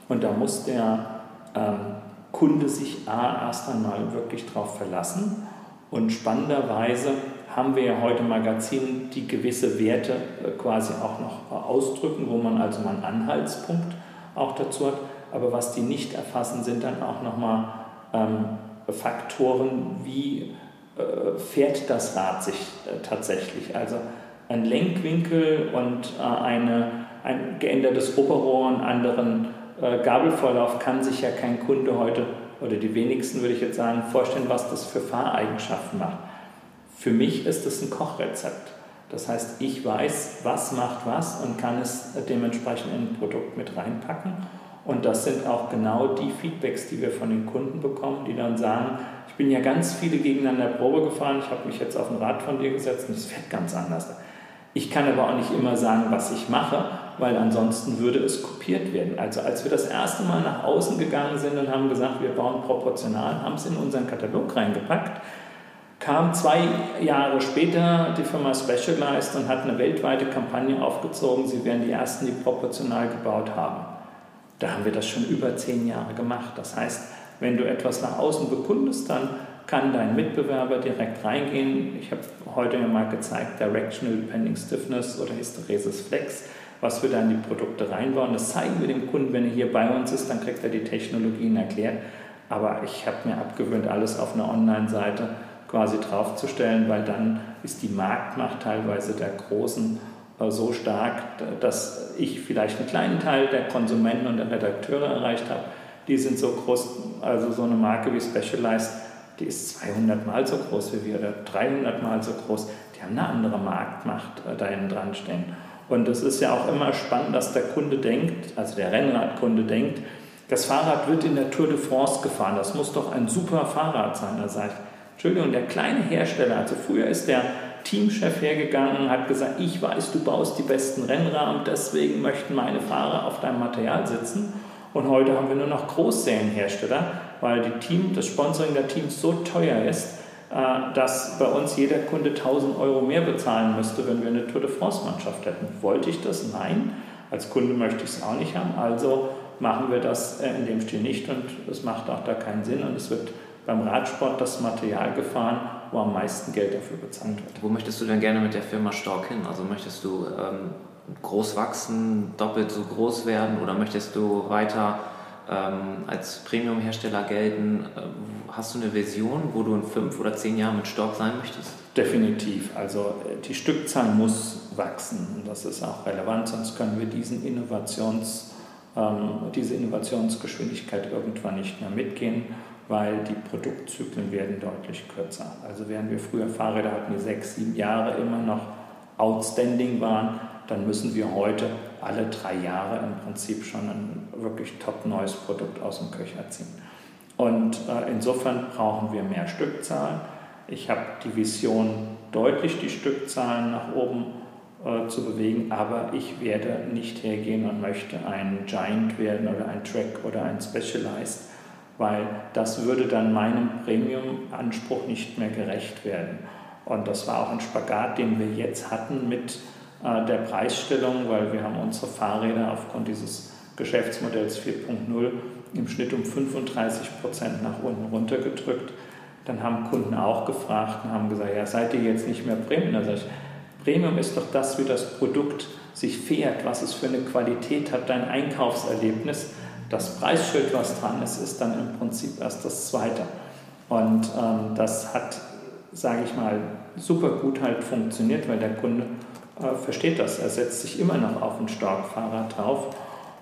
Und da muss der ähm, Kunde sich A, erst einmal wirklich darauf verlassen. Und spannenderweise haben wir ja heute Magazine, die gewisse Werte äh, quasi auch noch äh, ausdrücken, wo man also mal einen Anhaltspunkt auch dazu hat. Aber was die nicht erfassen, sind dann auch nochmal ähm, Faktoren, wie äh, fährt das Rad sich äh, tatsächlich. Also ein Lenkwinkel und äh, eine ein geändertes Oberrohr, einen anderen äh, Gabelvorlauf kann sich ja kein Kunde heute oder die wenigsten würde ich jetzt sagen vorstellen, was das für Fahreigenschaften macht. Für mich ist es ein Kochrezept. Das heißt, ich weiß, was macht was und kann es dementsprechend in ein Produkt mit reinpacken. Und das sind auch genau die Feedbacks, die wir von den Kunden bekommen, die dann sagen, ich bin ja ganz viele gegeneinander Probe gefahren, ich habe mich jetzt auf ein Rad von dir gesetzt und es fährt ganz anders. Ich kann aber auch nicht immer sagen, was ich mache, weil ansonsten würde es kopiert werden. Also als wir das erste Mal nach außen gegangen sind und haben gesagt, wir bauen proportional, haben es in unseren Katalog reingepackt, kam zwei Jahre später die Firma Specialized und hat eine weltweite Kampagne aufgezogen, sie wären die ersten, die proportional gebaut haben. Da haben wir das schon über zehn Jahre gemacht. Das heißt, wenn du etwas nach außen bekundest, dann kann dein Mitbewerber direkt reingehen. Ich habe heute ja mal gezeigt, Directional Pending Stiffness oder Hysteresis Flex, was wir da in die Produkte reinbauen. Das zeigen wir dem Kunden, wenn er hier bei uns ist, dann kriegt er die Technologien erklärt. Aber ich habe mir abgewöhnt, alles auf einer Online-Seite quasi draufzustellen, weil dann ist die Marktmacht teilweise der Großen äh, so stark, dass ich vielleicht einen kleinen Teil der Konsumenten und der Redakteure erreicht habe. Die sind so groß, also so eine Marke wie Specialized die ist 200 Mal so groß wie wir oder 300 Mal so groß. Die haben eine andere Marktmacht äh, da hinten dran stehen. Und es ist ja auch immer spannend, dass der Kunde denkt, also der Rennradkunde denkt, das Fahrrad wird in der Tour de France gefahren, das muss doch ein super Fahrrad sein. Da sage ich, Entschuldigung, der kleine Hersteller, also früher ist der Teamchef hergegangen und hat gesagt, ich weiß, du baust die besten Rennrahmen, deswegen möchten meine Fahrer auf deinem Material sitzen. Und heute haben wir nur noch Großserienhersteller, weil die Team, das Sponsoring der Teams so teuer ist, dass bei uns jeder Kunde 1000 Euro mehr bezahlen müsste, wenn wir eine Tour de France-Mannschaft hätten. Wollte ich das? Nein. Als Kunde möchte ich es auch nicht haben. Also machen wir das äh, in dem Stil nicht und es macht auch da keinen Sinn. Und es wird beim Radsport das Material gefahren, wo am meisten Geld dafür bezahlt wird. Wo möchtest du denn gerne mit der Firma Stork hin? Also möchtest du ähm, groß wachsen, doppelt so groß werden oder möchtest du weiter ähm, als Premium-Hersteller gelten. Ähm, hast du eine Vision, wo du in fünf oder zehn Jahren mit Stork sein möchtest? Definitiv. Also äh, die Stückzahl muss wachsen. Das ist auch relevant, sonst können wir diesen Innovations, ähm, diese Innovationsgeschwindigkeit irgendwann nicht mehr mitgehen, weil die Produktzyklen werden deutlich kürzer. Also während wir früher Fahrräder hatten, die sechs, sieben Jahre immer noch outstanding waren, dann müssen wir heute alle drei Jahre im Prinzip schon ein wirklich top neues Produkt aus dem Köcher ziehen. Und äh, insofern brauchen wir mehr Stückzahlen. Ich habe die Vision, deutlich die Stückzahlen nach oben äh, zu bewegen, aber ich werde nicht hergehen und möchte ein Giant werden oder ein Track oder ein Specialized, weil das würde dann meinem Premium-Anspruch nicht mehr gerecht werden. Und das war auch ein Spagat, den wir jetzt hatten mit äh, der Preisstellung, weil wir haben unsere Fahrräder aufgrund dieses Geschäftsmodells 4.0 im Schnitt um 35 Prozent nach unten runtergedrückt. Dann haben Kunden auch gefragt und haben gesagt, ja, seid ihr jetzt nicht mehr Premium? Da sage ich, Premium ist doch das, wie das Produkt sich fährt, was es für eine Qualität hat, dein Einkaufserlebnis. Das Preisschild, was dran ist, ist dann im Prinzip erst das Zweite. Und ähm, das hat, sage ich mal, super gut halt funktioniert, weil der Kunde äh, versteht das. Er setzt sich immer noch auf ein Starkfahrrad drauf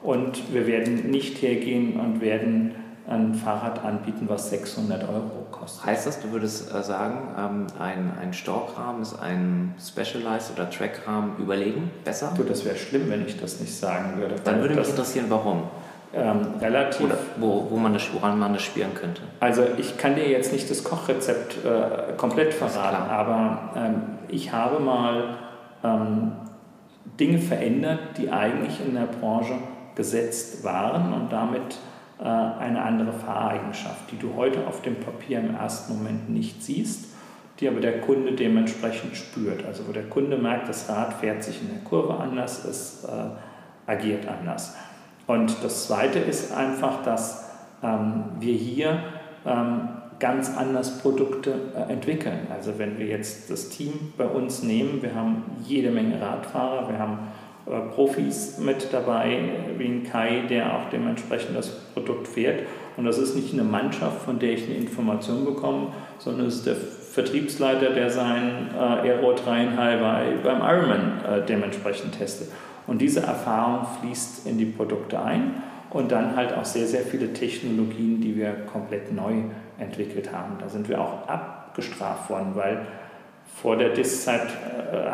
und wir werden nicht hergehen und werden ein Fahrrad anbieten, was 600 Euro kostet. Heißt das, du würdest äh, sagen, ähm, ein, ein Storkrahmen ist ein Specialized oder Trackrahmen überlegen, besser? Du, das wäre schlimm, wenn ich das nicht sagen würde. Dann würde mich interessieren, warum. Ähm, relativ. Oder wo, wo man das, woran man das spüren könnte. Also ich kann dir jetzt nicht das Kochrezept äh, komplett verraten, aber ähm, ich habe mal ähm, Dinge verändert, die eigentlich in der Branche gesetzt waren und damit äh, eine andere Fahreigenschaft, die du heute auf dem Papier im ersten Moment nicht siehst, die aber der Kunde dementsprechend spürt. Also wo der Kunde merkt, das Rad fährt sich in der Kurve anders, es äh, agiert anders. Und das Zweite ist einfach, dass ähm, wir hier ähm, ganz anders Produkte äh, entwickeln. Also wenn wir jetzt das Team bei uns nehmen, wir haben jede Menge Radfahrer, wir haben Profis mit dabei, wie ein Kai, der auch dementsprechend das Produkt fährt. Und das ist nicht eine Mannschaft, von der ich eine Information bekomme, sondern es ist der Vertriebsleiter, der sein äh, Aero 3,5 beim Ironman äh, dementsprechend testet. Und diese Erfahrung fließt in die Produkte ein und dann halt auch sehr, sehr viele Technologien, die wir komplett neu entwickelt haben. Da sind wir auch abgestraft worden, weil vor der Diszeit äh,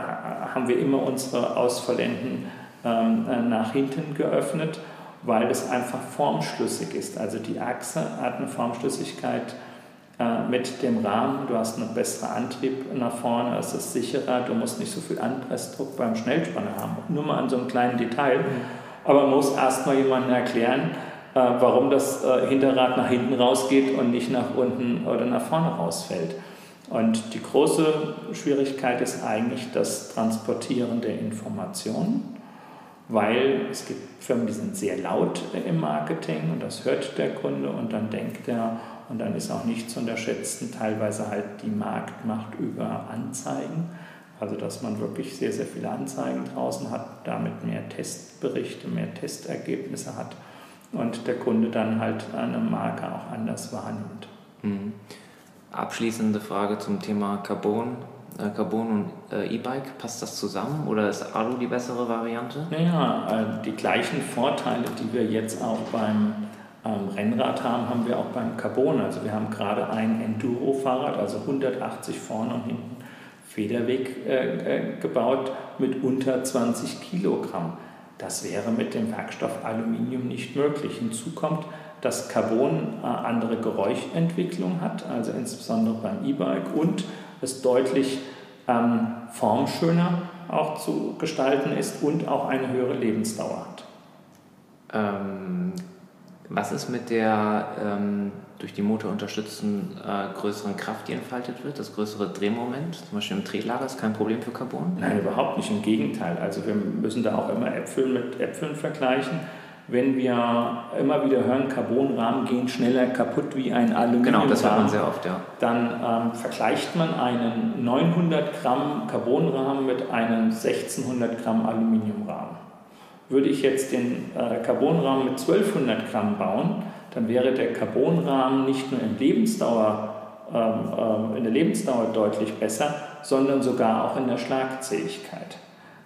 haben wir immer unsere Ausfallenden ähm, nach hinten geöffnet, weil es einfach formschlüssig ist. Also die Achse hat eine Formschlüssigkeit äh, mit dem Rahmen. Du hast einen besseren Antrieb nach vorne, es ist sicherer, du musst nicht so viel Anpressdruck beim Schnellspanner haben. Nur mal an so einem kleinen Detail. Aber man muss erst mal jemandem erklären, äh, warum das äh, Hinterrad nach hinten rausgeht und nicht nach unten oder nach vorne rausfällt. Und die große Schwierigkeit ist eigentlich das Transportieren der Informationen, weil es gibt Firmen, die sind sehr laut im Marketing und das hört der Kunde und dann denkt er, und dann ist auch nicht zu unterschätzen, teilweise halt die Marktmacht über Anzeigen. Also dass man wirklich sehr, sehr viele Anzeigen draußen hat, damit mehr Testberichte, mehr Testergebnisse hat und der Kunde dann halt eine Marke auch anders wahrnimmt. Mhm. Abschließende Frage zum Thema Carbon. Äh, Carbon und äh, E-Bike, passt das zusammen oder ist Alu die bessere Variante? Naja, äh, die gleichen Vorteile, die wir jetzt auch beim ähm, Rennrad haben, haben wir auch beim Carbon. Also wir haben gerade ein Enduro-Fahrrad, also 180 vorne und hinten Federweg gebaut mit unter 20 Kilogramm. Das wäre mit dem Werkstoff Aluminium nicht möglich. Hinzu kommt, dass Carbon äh, andere Geräuschentwicklung hat, also insbesondere beim E-Bike und es deutlich ähm, formschöner auch zu gestalten ist und auch eine höhere Lebensdauer hat. Ähm, was ist mit der ähm, durch die Motor unterstützten äh, größeren Kraft, die entfaltet wird, das größere Drehmoment, zum Beispiel im Tretlager, ist kein Problem für Carbon? Nein, überhaupt nicht. Im Gegenteil. Also wir müssen da auch immer Äpfel mit Äpfeln vergleichen. Wenn wir immer wieder hören, Carbonrahmen gehen schneller kaputt wie ein Aluminiumrahmen, genau, das hört man sehr oft, ja. dann ähm, vergleicht man einen 900 Gramm Carbonrahmen mit einem 1600 Gramm Aluminiumrahmen. Würde ich jetzt den äh, Carbonrahmen mit 1200 Gramm bauen, dann wäre der Carbonrahmen nicht nur in, Lebensdauer, ähm, ähm, in der Lebensdauer deutlich besser, sondern sogar auch in der Schlagzähigkeit.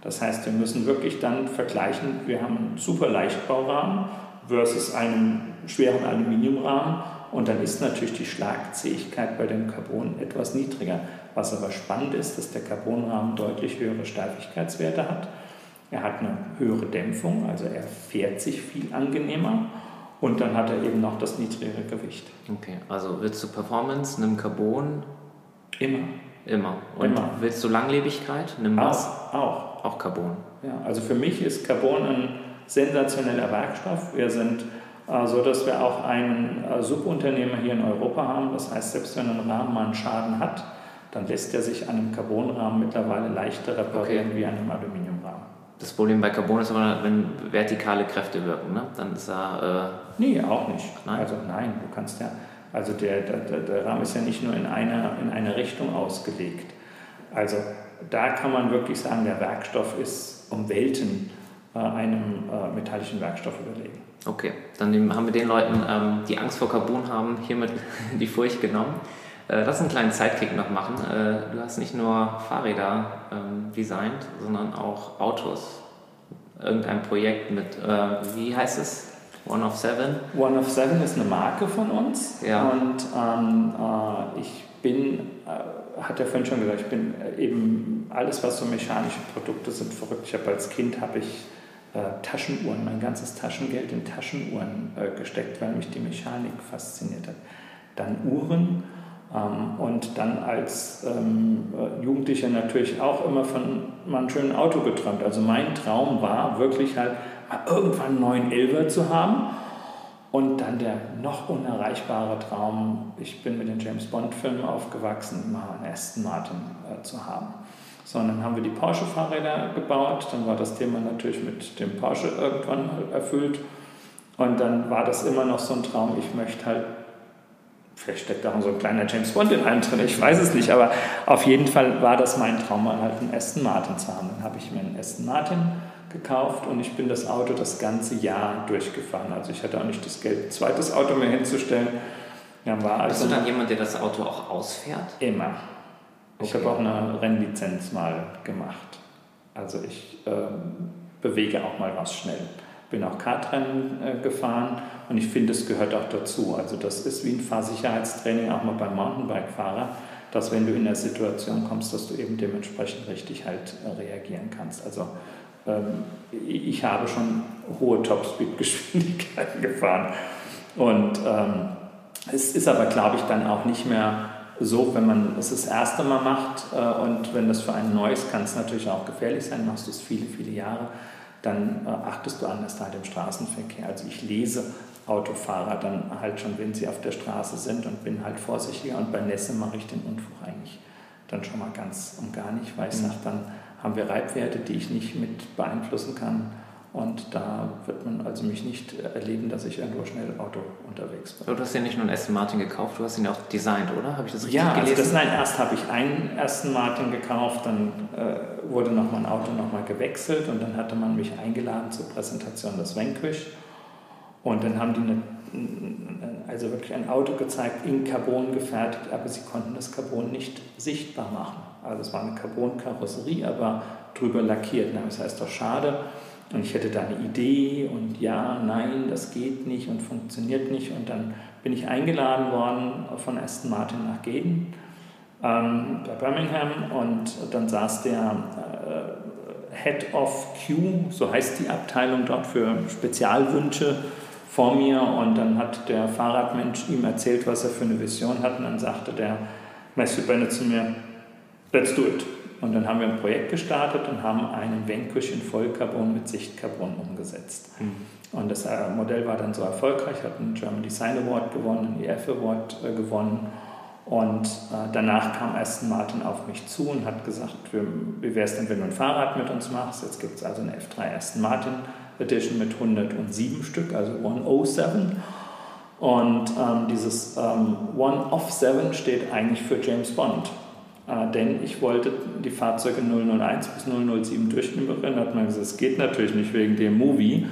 Das heißt, wir müssen wirklich dann vergleichen, wir haben einen super Leichtbaurahmen versus einen schweren Aluminiumrahmen und dann ist natürlich die Schlagzähigkeit bei dem Carbon etwas niedriger. Was aber spannend ist, dass der Carbonrahmen deutlich höhere Steifigkeitswerte hat er hat eine höhere Dämpfung, also er fährt sich viel angenehmer und dann hat er eben noch das niedrigere Gewicht. Okay, also willst du Performance, nimm Carbon? Immer. Immer. Und Immer. willst du Langlebigkeit? Nimm was? Auch. Auch, auch Carbon. Ja, also für mich ist Carbon ein sensationeller Werkstoff. Wir sind äh, so, dass wir auch einen äh, Subunternehmer hier in Europa haben. Das heißt, selbst wenn ein Rahmen mal einen Schaden hat, dann lässt er sich an einem Carbonrahmen mittlerweile leichter reparieren okay. wie an einem Aluminiumrahmen. Das Problem bei Carbon ist aber, wenn vertikale Kräfte wirken, ne? dann ist er. Äh nee, auch nicht. Nein? Also nein, du kannst ja. Also der, der, der Rahmen ist ja nicht nur in eine, in eine Richtung ausgelegt. Also da kann man wirklich sagen, der Werkstoff ist um Welten äh, einem äh, metallischen Werkstoff überlegen. Okay, dann haben wir den Leuten, ähm, die Angst vor Carbon haben, hiermit (laughs) die Furcht genommen. Äh, lass einen kleinen Sidekick noch machen. Äh, du hast nicht nur Fahrräder ähm, designt, sondern auch Autos. Irgendein Projekt mit, äh, wie heißt es? One of Seven? One of Seven ist eine Marke von uns. Ja. Und ähm, äh, ich bin, hat er vorhin schon gesagt, ich bin äh, eben alles, was so mechanische Produkte sind, verrückt. Ich habe als Kind habe ich Taschenuhren, mein ganzes Taschengeld in Taschenuhren gesteckt, weil mich die Mechanik fasziniert hat. Dann Uhren ähm, und dann als ähm, äh, Jugendlicher natürlich auch immer von einem schönen Auto geträumt. Also mein Traum war wirklich halt irgendwann einen neuen Elver zu haben. Und dann der noch unerreichbare Traum, ich bin mit den James Bond-Filmen aufgewachsen, mal einen Aston Martin äh, zu haben. So, und dann haben wir die Porsche-Fahrräder gebaut, dann war das Thema natürlich mit dem Porsche irgendwann erfüllt. Und dann war das immer noch so ein Traum, ich möchte halt Vielleicht steckt da auch so ein kleiner James Bond in einem drin, ich weiß es nicht, aber auf jeden Fall war das mein Traum, mal halt einen Aston Martin zu haben. Dann habe ich mir einen Aston Martin gekauft und ich bin das Auto das ganze Jahr durchgefahren. Also ich hatte auch nicht das Geld, ein zweites Auto mehr hinzustellen. Dann war also Bist du dann jemand, der das Auto auch ausfährt? Immer. Ich okay. habe auch eine Rennlizenz mal gemacht. Also ich äh, bewege auch mal was schnell bin auch Kartrennen äh, gefahren und ich finde, es gehört auch dazu. Also das ist wie ein Fahrsicherheitstraining auch mal beim Mountainbike-Fahrer, dass wenn du in der Situation kommst, dass du eben dementsprechend richtig halt äh, reagieren kannst. Also ich habe schon hohe Topspeed-Geschwindigkeiten (laughs) gefahren und ähm, es ist aber, glaube ich, dann auch nicht mehr so, wenn man es das erste Mal macht äh, und wenn das für einen neu ist, kann es natürlich auch gefährlich sein, machst du es viele, viele Jahre dann äh, achtest du anders halt im Straßenverkehr. Also ich lese Autofahrer dann halt schon, wenn sie auf der Straße sind und bin halt vorsichtiger. Und bei Nässe mache ich den Unfug eigentlich dann schon mal ganz und gar nicht, weil ich mhm. sage, dann haben wir Reibwerte, die ich nicht mit beeinflussen kann. Und da wird man also mich nicht erleben, dass ich irgendwo schnell Auto unterwegs bin. Du hast ja nicht nur einen Aston Martin gekauft, du hast ihn auch designt, oder? Habe ich das richtig ja, gelesen? Ja, also nein, erst habe ich einen Aston Martin gekauft, dann äh, wurde noch mein Auto nochmal gewechselt und dann hatte man mich eingeladen zur Präsentation des Vanquish. Und dann haben die eine, also wirklich ein Auto gezeigt, in Carbon gefertigt, aber sie konnten das Carbon nicht sichtbar machen. Also es war eine Carbon-Karosserie, aber drüber lackiert. Das heißt doch schade und ich hätte da eine Idee und ja, nein, das geht nicht und funktioniert nicht. Und dann bin ich eingeladen worden von Aston Martin nach Gaden ähm, bei Birmingham und dann saß der äh, Head of Q, so heißt die Abteilung dort für Spezialwünsche, vor mir und dann hat der Fahrradmensch ihm erzählt, was er für eine Vision hat und dann sagte der Matthew Bennett zu mir, let's do it. Und dann haben wir ein Projekt gestartet und haben einen Vanquish in Vollcarbon mit Sichtcarbon umgesetzt. Mhm. Und das äh, Modell war dann so erfolgreich, hat einen German Design Award gewonnen, einen EF Award äh, gewonnen. Und äh, danach kam Aston Martin auf mich zu und hat gesagt, wie wäre es denn, wenn du ein Fahrrad mit uns machst? Jetzt gibt es also eine F3 Aston Martin Edition mit 107 Stück, also 107. Und ähm, dieses ähm, One of Seven steht eigentlich für James Bond. Äh, denn ich wollte die Fahrzeuge 001 bis 007 durchnummerieren. Da hat man gesagt, es geht natürlich nicht wegen dem Movie.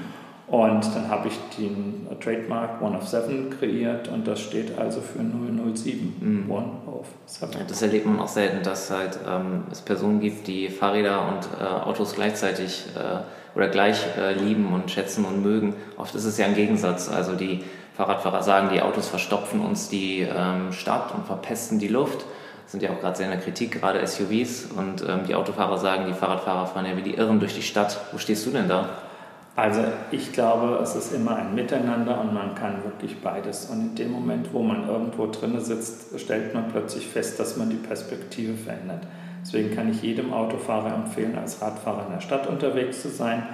Und dann habe ich den Trademark One of Seven kreiert und das steht also für 007. Mhm. One of Seven. Ja, das erlebt man auch selten, dass halt, ähm, es Personen gibt, die Fahrräder und äh, Autos gleichzeitig äh, oder gleich äh, lieben und schätzen und mögen. Oft ist es ja ein Gegensatz. Also die Fahrradfahrer sagen, die Autos verstopfen uns die ähm, Stadt und verpesten die Luft. Sind ja auch gerade sehr in der Kritik, gerade SUVs. Und ähm, die Autofahrer sagen, die Fahrradfahrer fahren ja wie die Irren durch die Stadt. Wo stehst du denn da? Also ich glaube, es ist immer ein Miteinander und man kann wirklich beides. Und in dem Moment, wo man irgendwo drin sitzt, stellt man plötzlich fest, dass man die Perspektive verändert. Deswegen kann ich jedem Autofahrer empfehlen, als Radfahrer in der Stadt unterwegs zu sein.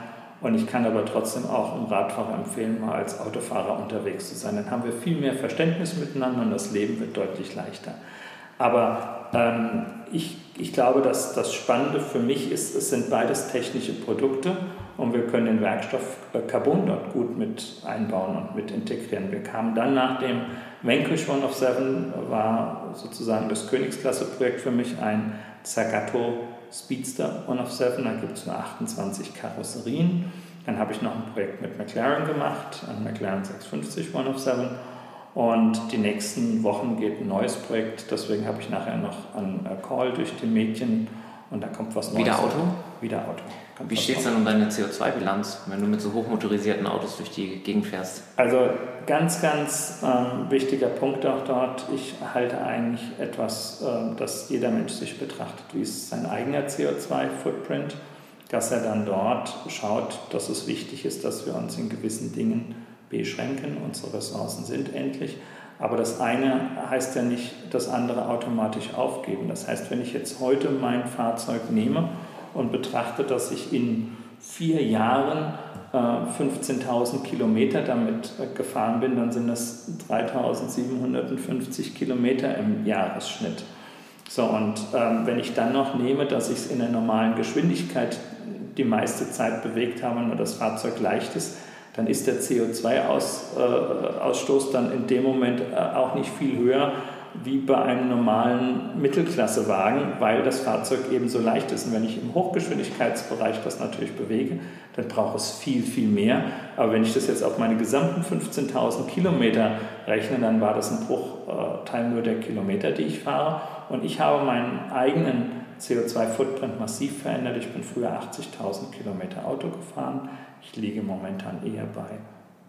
Und ich kann aber trotzdem auch einem Radfahrer empfehlen, mal als Autofahrer unterwegs zu sein. Dann haben wir viel mehr Verständnis miteinander und das Leben wird deutlich leichter. Aber ähm, ich, ich glaube, dass das Spannende für mich ist, es sind beides technische Produkte und wir können den Werkstoff Carbon dort gut mit einbauen und mit integrieren. Wir kamen dann nach dem Vanquish One of Seven, war sozusagen das Königsklasse-Projekt für mich ein Zagato Speedster One of Seven, da gibt es nur 28 Karosserien. Dann habe ich noch ein Projekt mit McLaren gemacht, ein McLaren 650 One of Seven. Und die nächsten Wochen geht ein neues Projekt, deswegen habe ich nachher noch einen Call durch die Mädchen und da kommt was Neues. Wieder Auto? Wieder Auto. Wie steht es denn um deine CO2-Bilanz, wenn du mit so hochmotorisierten Autos durch die Gegend fährst? Also ganz, ganz ähm, wichtiger Punkt auch dort. Ich halte eigentlich etwas, äh, dass jeder Mensch sich betrachtet, wie ist sein eigener CO2-Footprint, dass er dann dort schaut, dass es wichtig ist, dass wir uns in gewissen Dingen beschränken. Unsere Ressourcen sind endlich. Aber das eine heißt ja nicht, das andere automatisch aufgeben. Das heißt, wenn ich jetzt heute mein Fahrzeug nehme und betrachte, dass ich in vier Jahren äh, 15.000 Kilometer damit äh, gefahren bin, dann sind das 3.750 Kilometer im Jahresschnitt. So, und ähm, wenn ich dann noch nehme, dass ich es in der normalen Geschwindigkeit die meiste Zeit bewegt habe, nur das Fahrzeug leicht ist, dann ist der CO2-Ausstoß äh, dann in dem Moment äh, auch nicht viel höher wie bei einem normalen Mittelklassewagen, weil das Fahrzeug eben so leicht ist. Und wenn ich im Hochgeschwindigkeitsbereich das natürlich bewege, dann braucht es viel, viel mehr. Aber wenn ich das jetzt auf meine gesamten 15.000 Kilometer rechne, dann war das ein Bruchteil nur der Kilometer, die ich fahre. Und ich habe meinen eigenen CO2-Footprint massiv verändert. Ich bin früher 80.000 Kilometer Auto gefahren. Ich liege momentan eher bei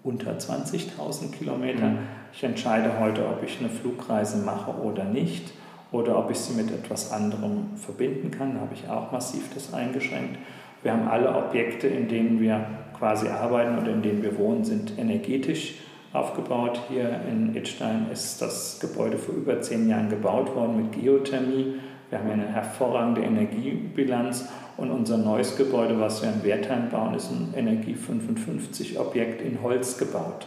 unter 20.000 Kilometern. Mhm. Ich entscheide heute, ob ich eine Flugreise mache oder nicht oder ob ich sie mit etwas anderem verbinden kann. Da habe ich auch massiv das eingeschränkt. Wir haben alle Objekte, in denen wir quasi arbeiten oder in denen wir wohnen, sind energetisch aufgebaut. Hier in Idstein ist das Gebäude vor über zehn Jahren gebaut worden mit Geothermie. Wir haben eine hervorragende Energiebilanz und unser neues Gebäude, was wir in Wertheim bauen, ist ein Energie 55 Objekt in Holz gebaut.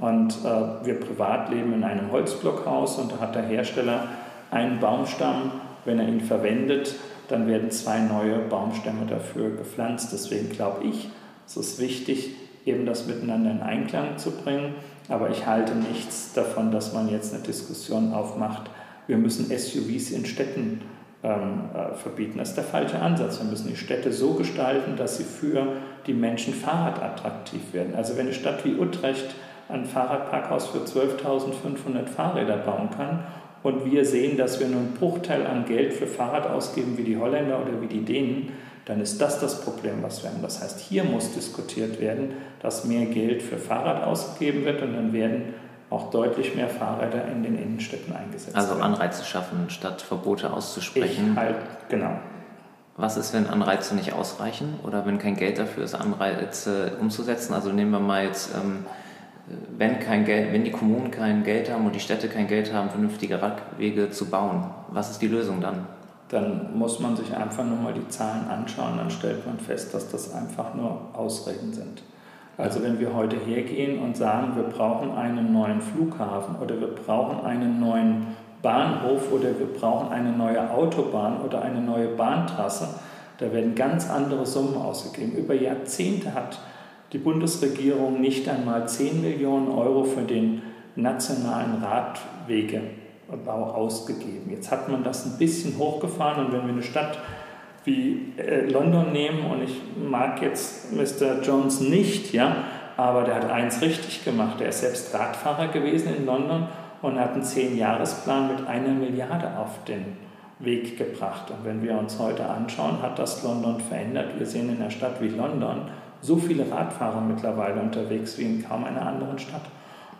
Und äh, wir privat leben in einem Holzblockhaus und da hat der Hersteller einen Baumstamm. Wenn er ihn verwendet, dann werden zwei neue Baumstämme dafür gepflanzt. Deswegen glaube ich, es ist wichtig, eben das miteinander in Einklang zu bringen. Aber ich halte nichts davon, dass man jetzt eine Diskussion aufmacht. Wir müssen SUVs in Städten äh, verbieten. Das ist der falsche Ansatz. Wir müssen die Städte so gestalten, dass sie für die Menschen fahrradattraktiv werden. Also wenn eine Stadt wie Utrecht ein Fahrradparkhaus für 12.500 Fahrräder bauen kann und wir sehen, dass wir nur einen Bruchteil an Geld für Fahrrad ausgeben wie die Holländer oder wie die Dänen, dann ist das das Problem, was wir haben. Das heißt, hier muss diskutiert werden, dass mehr Geld für Fahrrad ausgegeben wird und dann werden auch deutlich mehr Fahrräder in den Innenstädten eingesetzt also werden. Also Anreize schaffen, statt Verbote auszusprechen. Ich halt, genau. Was ist, wenn Anreize nicht ausreichen oder wenn kein Geld dafür ist, Anreize umzusetzen? Also nehmen wir mal jetzt, ähm, wenn, kein Geld, wenn die Kommunen kein Geld haben und die Städte kein Geld haben, vernünftige Radwege zu bauen, was ist die Lösung dann? Dann muss man sich einfach nur mal die Zahlen anschauen, dann stellt man fest, dass das einfach nur Ausreden sind. Also wenn wir heute hergehen und sagen, wir brauchen einen neuen Flughafen oder wir brauchen einen neuen Bahnhof oder wir brauchen eine neue Autobahn oder eine neue Bahntrasse, da werden ganz andere Summen ausgegeben. Über Jahrzehnte hat die Bundesregierung nicht einmal 10 Millionen Euro für den nationalen Radwegebau ausgegeben. Jetzt hat man das ein bisschen hochgefahren und wenn wir eine Stadt wie äh, London nehmen und ich mag jetzt Mr. Jones nicht, ja, aber der hat eins richtig gemacht. Der ist selbst Radfahrer gewesen in London und hat einen Zehn-Jahres-Plan mit einer Milliarde auf den Weg gebracht. Und wenn wir uns heute anschauen, hat das London verändert. Wir sehen in einer Stadt wie London so viele Radfahrer mittlerweile unterwegs wie in kaum einer anderen Stadt.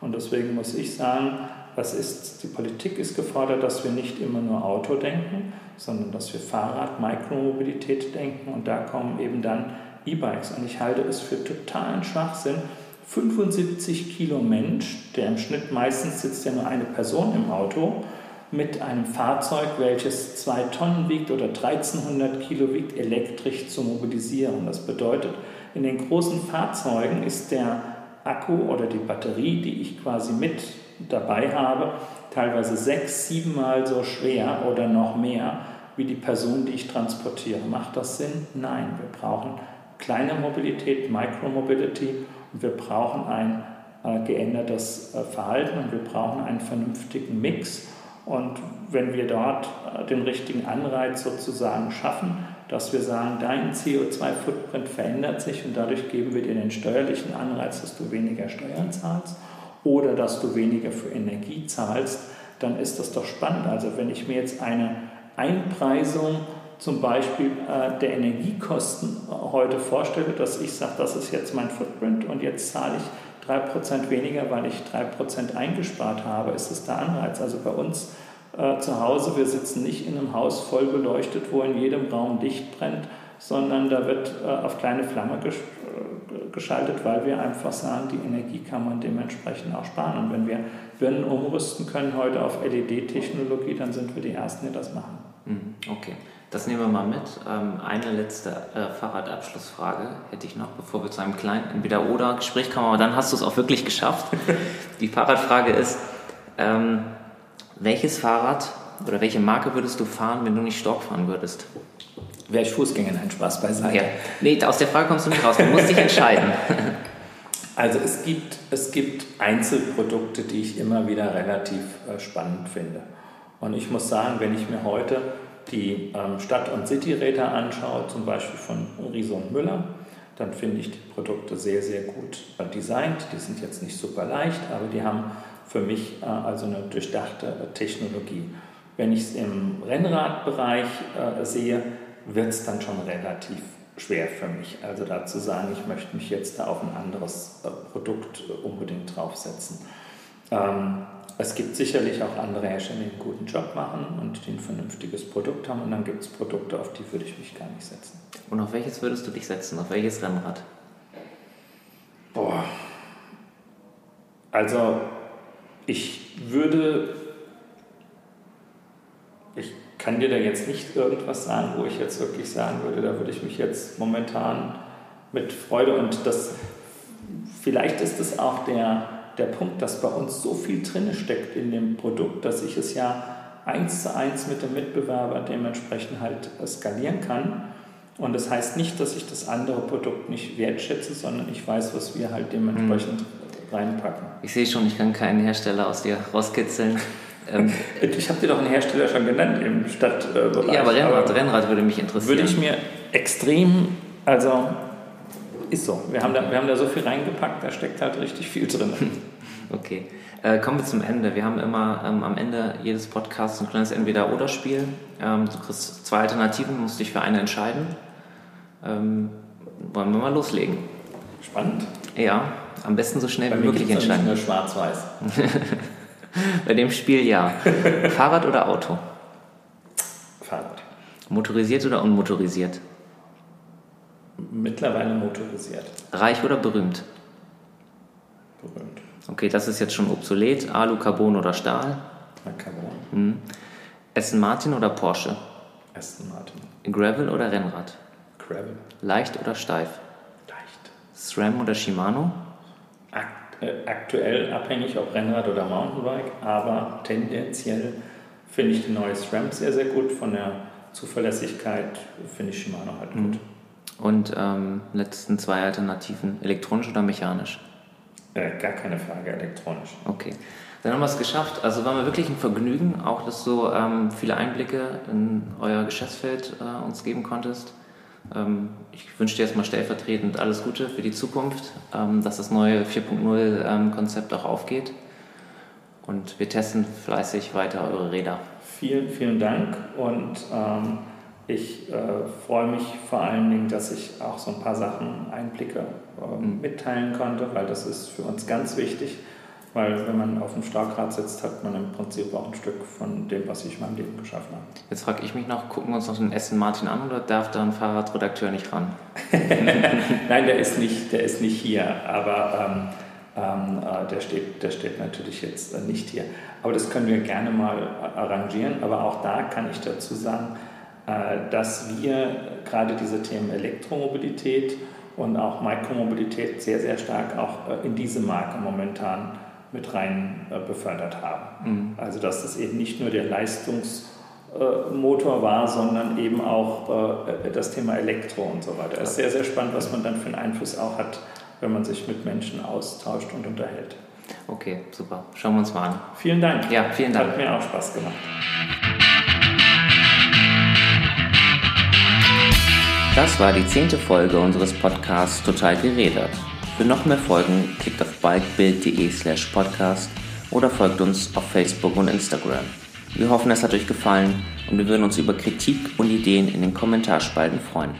Und deswegen muss ich sagen, was ist, die Politik ist gefordert, dass wir nicht immer nur Auto denken, sondern dass wir Fahrrad, Mikromobilität denken und da kommen eben dann E-Bikes. Und ich halte es für totalen Schwachsinn, 75 Kilo Mensch, der im Schnitt meistens sitzt ja nur eine Person im Auto, mit einem Fahrzeug, welches zwei Tonnen wiegt oder 1300 Kilo wiegt, elektrisch zu mobilisieren. Das bedeutet, in den großen Fahrzeugen ist der Akku oder die Batterie, die ich quasi mit dabei habe, teilweise sechs, siebenmal so schwer oder noch mehr wie die Person, die ich transportiere. Macht das Sinn? Nein, wir brauchen kleine Mobilität, Micromobility und wir brauchen ein äh, geändertes äh, Verhalten und wir brauchen einen vernünftigen Mix. Und wenn wir dort äh, den richtigen Anreiz sozusagen schaffen, dass wir sagen, dein CO2-Footprint verändert sich und dadurch geben wir dir den steuerlichen Anreiz, dass du weniger Steuern zahlst oder dass du weniger für Energie zahlst, dann ist das doch spannend. Also wenn ich mir jetzt eine Einpreisung zum Beispiel äh, der Energiekosten heute vorstelle, dass ich sage, das ist jetzt mein Footprint und jetzt zahle ich 3% weniger, weil ich 3% eingespart habe, ist es der Anreiz. Also bei uns äh, zu Hause, wir sitzen nicht in einem Haus voll beleuchtet, wo in jedem Raum Licht brennt, sondern da wird äh, auf kleine Flamme äh, geschaltet, weil wir einfach sagen, die Energie kann man dementsprechend auch sparen. Und wenn wir Birnen umrüsten können heute auf LED-Technologie, dann sind wir die Ersten, die das machen. Mhm, okay, das nehmen wir mal mit. Ähm, eine letzte äh, Fahrradabschlussfrage hätte ich noch, bevor wir zu einem kleinen Entweder-Oder-Gespräch kommen, aber dann hast du es auch wirklich geschafft. (laughs) Die Fahrradfrage ist, ähm, welches Fahrrad oder welche Marke würdest du fahren, wenn du nicht Stork fahren würdest? Wäre ich Fußgänger, ein Spaß beiseite. Ja. Nee, aus der Frage kommst du nicht raus, du musst dich entscheiden. (laughs) Also es gibt, es gibt Einzelprodukte, die ich immer wieder relativ äh, spannend finde. Und ich muss sagen, wenn ich mir heute die ähm, Stadt- und Cityräder anschaue, zum Beispiel von Riese und Müller, dann finde ich die Produkte sehr, sehr gut designt. Die sind jetzt nicht super leicht, aber die haben für mich äh, also eine durchdachte Technologie. Wenn ich es im Rennradbereich äh, sehe, wird es dann schon relativ schwer für mich. Also da zu sagen, ich möchte mich jetzt da auf ein anderes Produkt unbedingt draufsetzen. Ähm, es gibt sicherlich auch andere Hersteller, die einen guten Job machen und die ein vernünftiges Produkt haben. Und dann gibt es Produkte, auf die würde ich mich gar nicht setzen. Und auf welches würdest du dich setzen? Auf welches Rennrad? Boah. Also ich würde, kann dir da jetzt nicht irgendwas sagen, wo ich jetzt wirklich sagen würde, da würde ich mich jetzt momentan mit Freude und das, vielleicht ist es auch der, der Punkt, dass bei uns so viel drin steckt in dem Produkt, dass ich es ja eins zu eins mit dem Mitbewerber dementsprechend halt skalieren kann. Und das heißt nicht, dass ich das andere Produkt nicht wertschätze, sondern ich weiß, was wir halt dementsprechend mhm reinpacken. Ich sehe schon, ich kann keinen Hersteller aus dir rauskitzeln. Ähm, ich habe dir doch einen Hersteller schon genannt im Stadtbereich. Ja, aber Rennrad, aber Rennrad würde mich interessieren. Würde ich mir extrem, also ist so. Wir haben, da, wir haben da so viel reingepackt, da steckt halt richtig viel drin. (laughs) Okay. Äh, kommen wir zum Ende. Wir haben immer ähm, am Ende jedes Podcasts ein kleines Entweder-Oder-Spiel. Ähm, du kriegst zwei Alternativen, musst dich für eine entscheiden. Ähm, wollen wir mal loslegen? Spannend. Ja. am besten so schnell Bei wie mir möglich entscheiden. nicht nur schwarz-weiß. (laughs) Bei dem Spiel ja. (laughs) Fahrrad oder Auto? Fahrrad. Motorisiert oder unmotorisiert? Mittlerweile motorisiert. Reich oder berühmt? Berühmt. Okay, das ist jetzt schon obsolet. Alu, Carbon oder Stahl? Na, Carbon. Hm. Aston Martin oder Porsche? Aston Martin. Gravel oder Rennrad? Gravel. Leicht oder steif? Leicht. SRAM oder Shimano? Äh, aktuell abhängig, ob Rennrad oder Mountainbike, aber tendenziell finde ich die neue SRAM sehr, sehr gut. Von der Zuverlässigkeit finde ich Shimano halt gut. Und ähm, letzten zwei Alternativen, elektronisch oder mechanisch? Äh, gar keine Frage, elektronisch. Okay, dann haben wir es geschafft. Also war mir wirklich ein Vergnügen, auch dass du ähm, viele Einblicke in euer Geschäftsfeld äh, uns geben konntest. Ähm, ich wünsche dir erstmal stellvertretend alles Gute für die Zukunft, ähm, dass das neue 4.0 ähm, auch aufgeht. Und wir testen fleißig weiter eure Räder. Vielen, vielen Dank und ähm, ich äh, freue mich vor allen Dingen, dass ich auch so ein paar Sachen, Einblicke äh, mitteilen konnte, weil das ist für uns ganz wichtig, weil wenn man auf dem Staugrad sitzt, hat man im Prinzip auch ein Stück von dem, was ich in meinem Leben geschaffen habe. Jetzt frage ich mich noch, gucken wir uns noch den Aston Martin an oder darf da ein Fahrradredakteur nicht ran? (laughs) Nein, der ist nicht, der ist nicht hier, aber ähm, ähm, äh, der, steht, der steht natürlich jetzt äh, nicht hier. Aber das können wir gerne mal äh, arrangieren. Aber auch da kann ich dazu sagen, äh, dass wir gerade diese Themen Elektromobilität und auch Mikromobilität sehr, sehr stark auch in diese Marke momentan mit rein äh, befördert haben. Also dass das eben nicht nur der Leistungsmotor war, sondern eben auch äh, das Thema Elektro und so weiter. Es ist sehr, sehr spannend, was man dann für einen Einfluss auch hat, wenn man sich mit Menschen austauscht und unterhält. Okay, super. Schauen wir uns mal an. Vielen Dank. Ja, vielen Dank. Hat mir auch Spaß gemacht. Das war die zehnte Folge unseres Podcasts Total gerädert. Für noch mehr Folgen klickt auf bikebild.de slash podcast oder folgt uns auf Facebook und Instagram. Wir hoffen, es hat euch gefallen und wir würden uns über Kritik und Ideen in den Kommentarspalten freuen.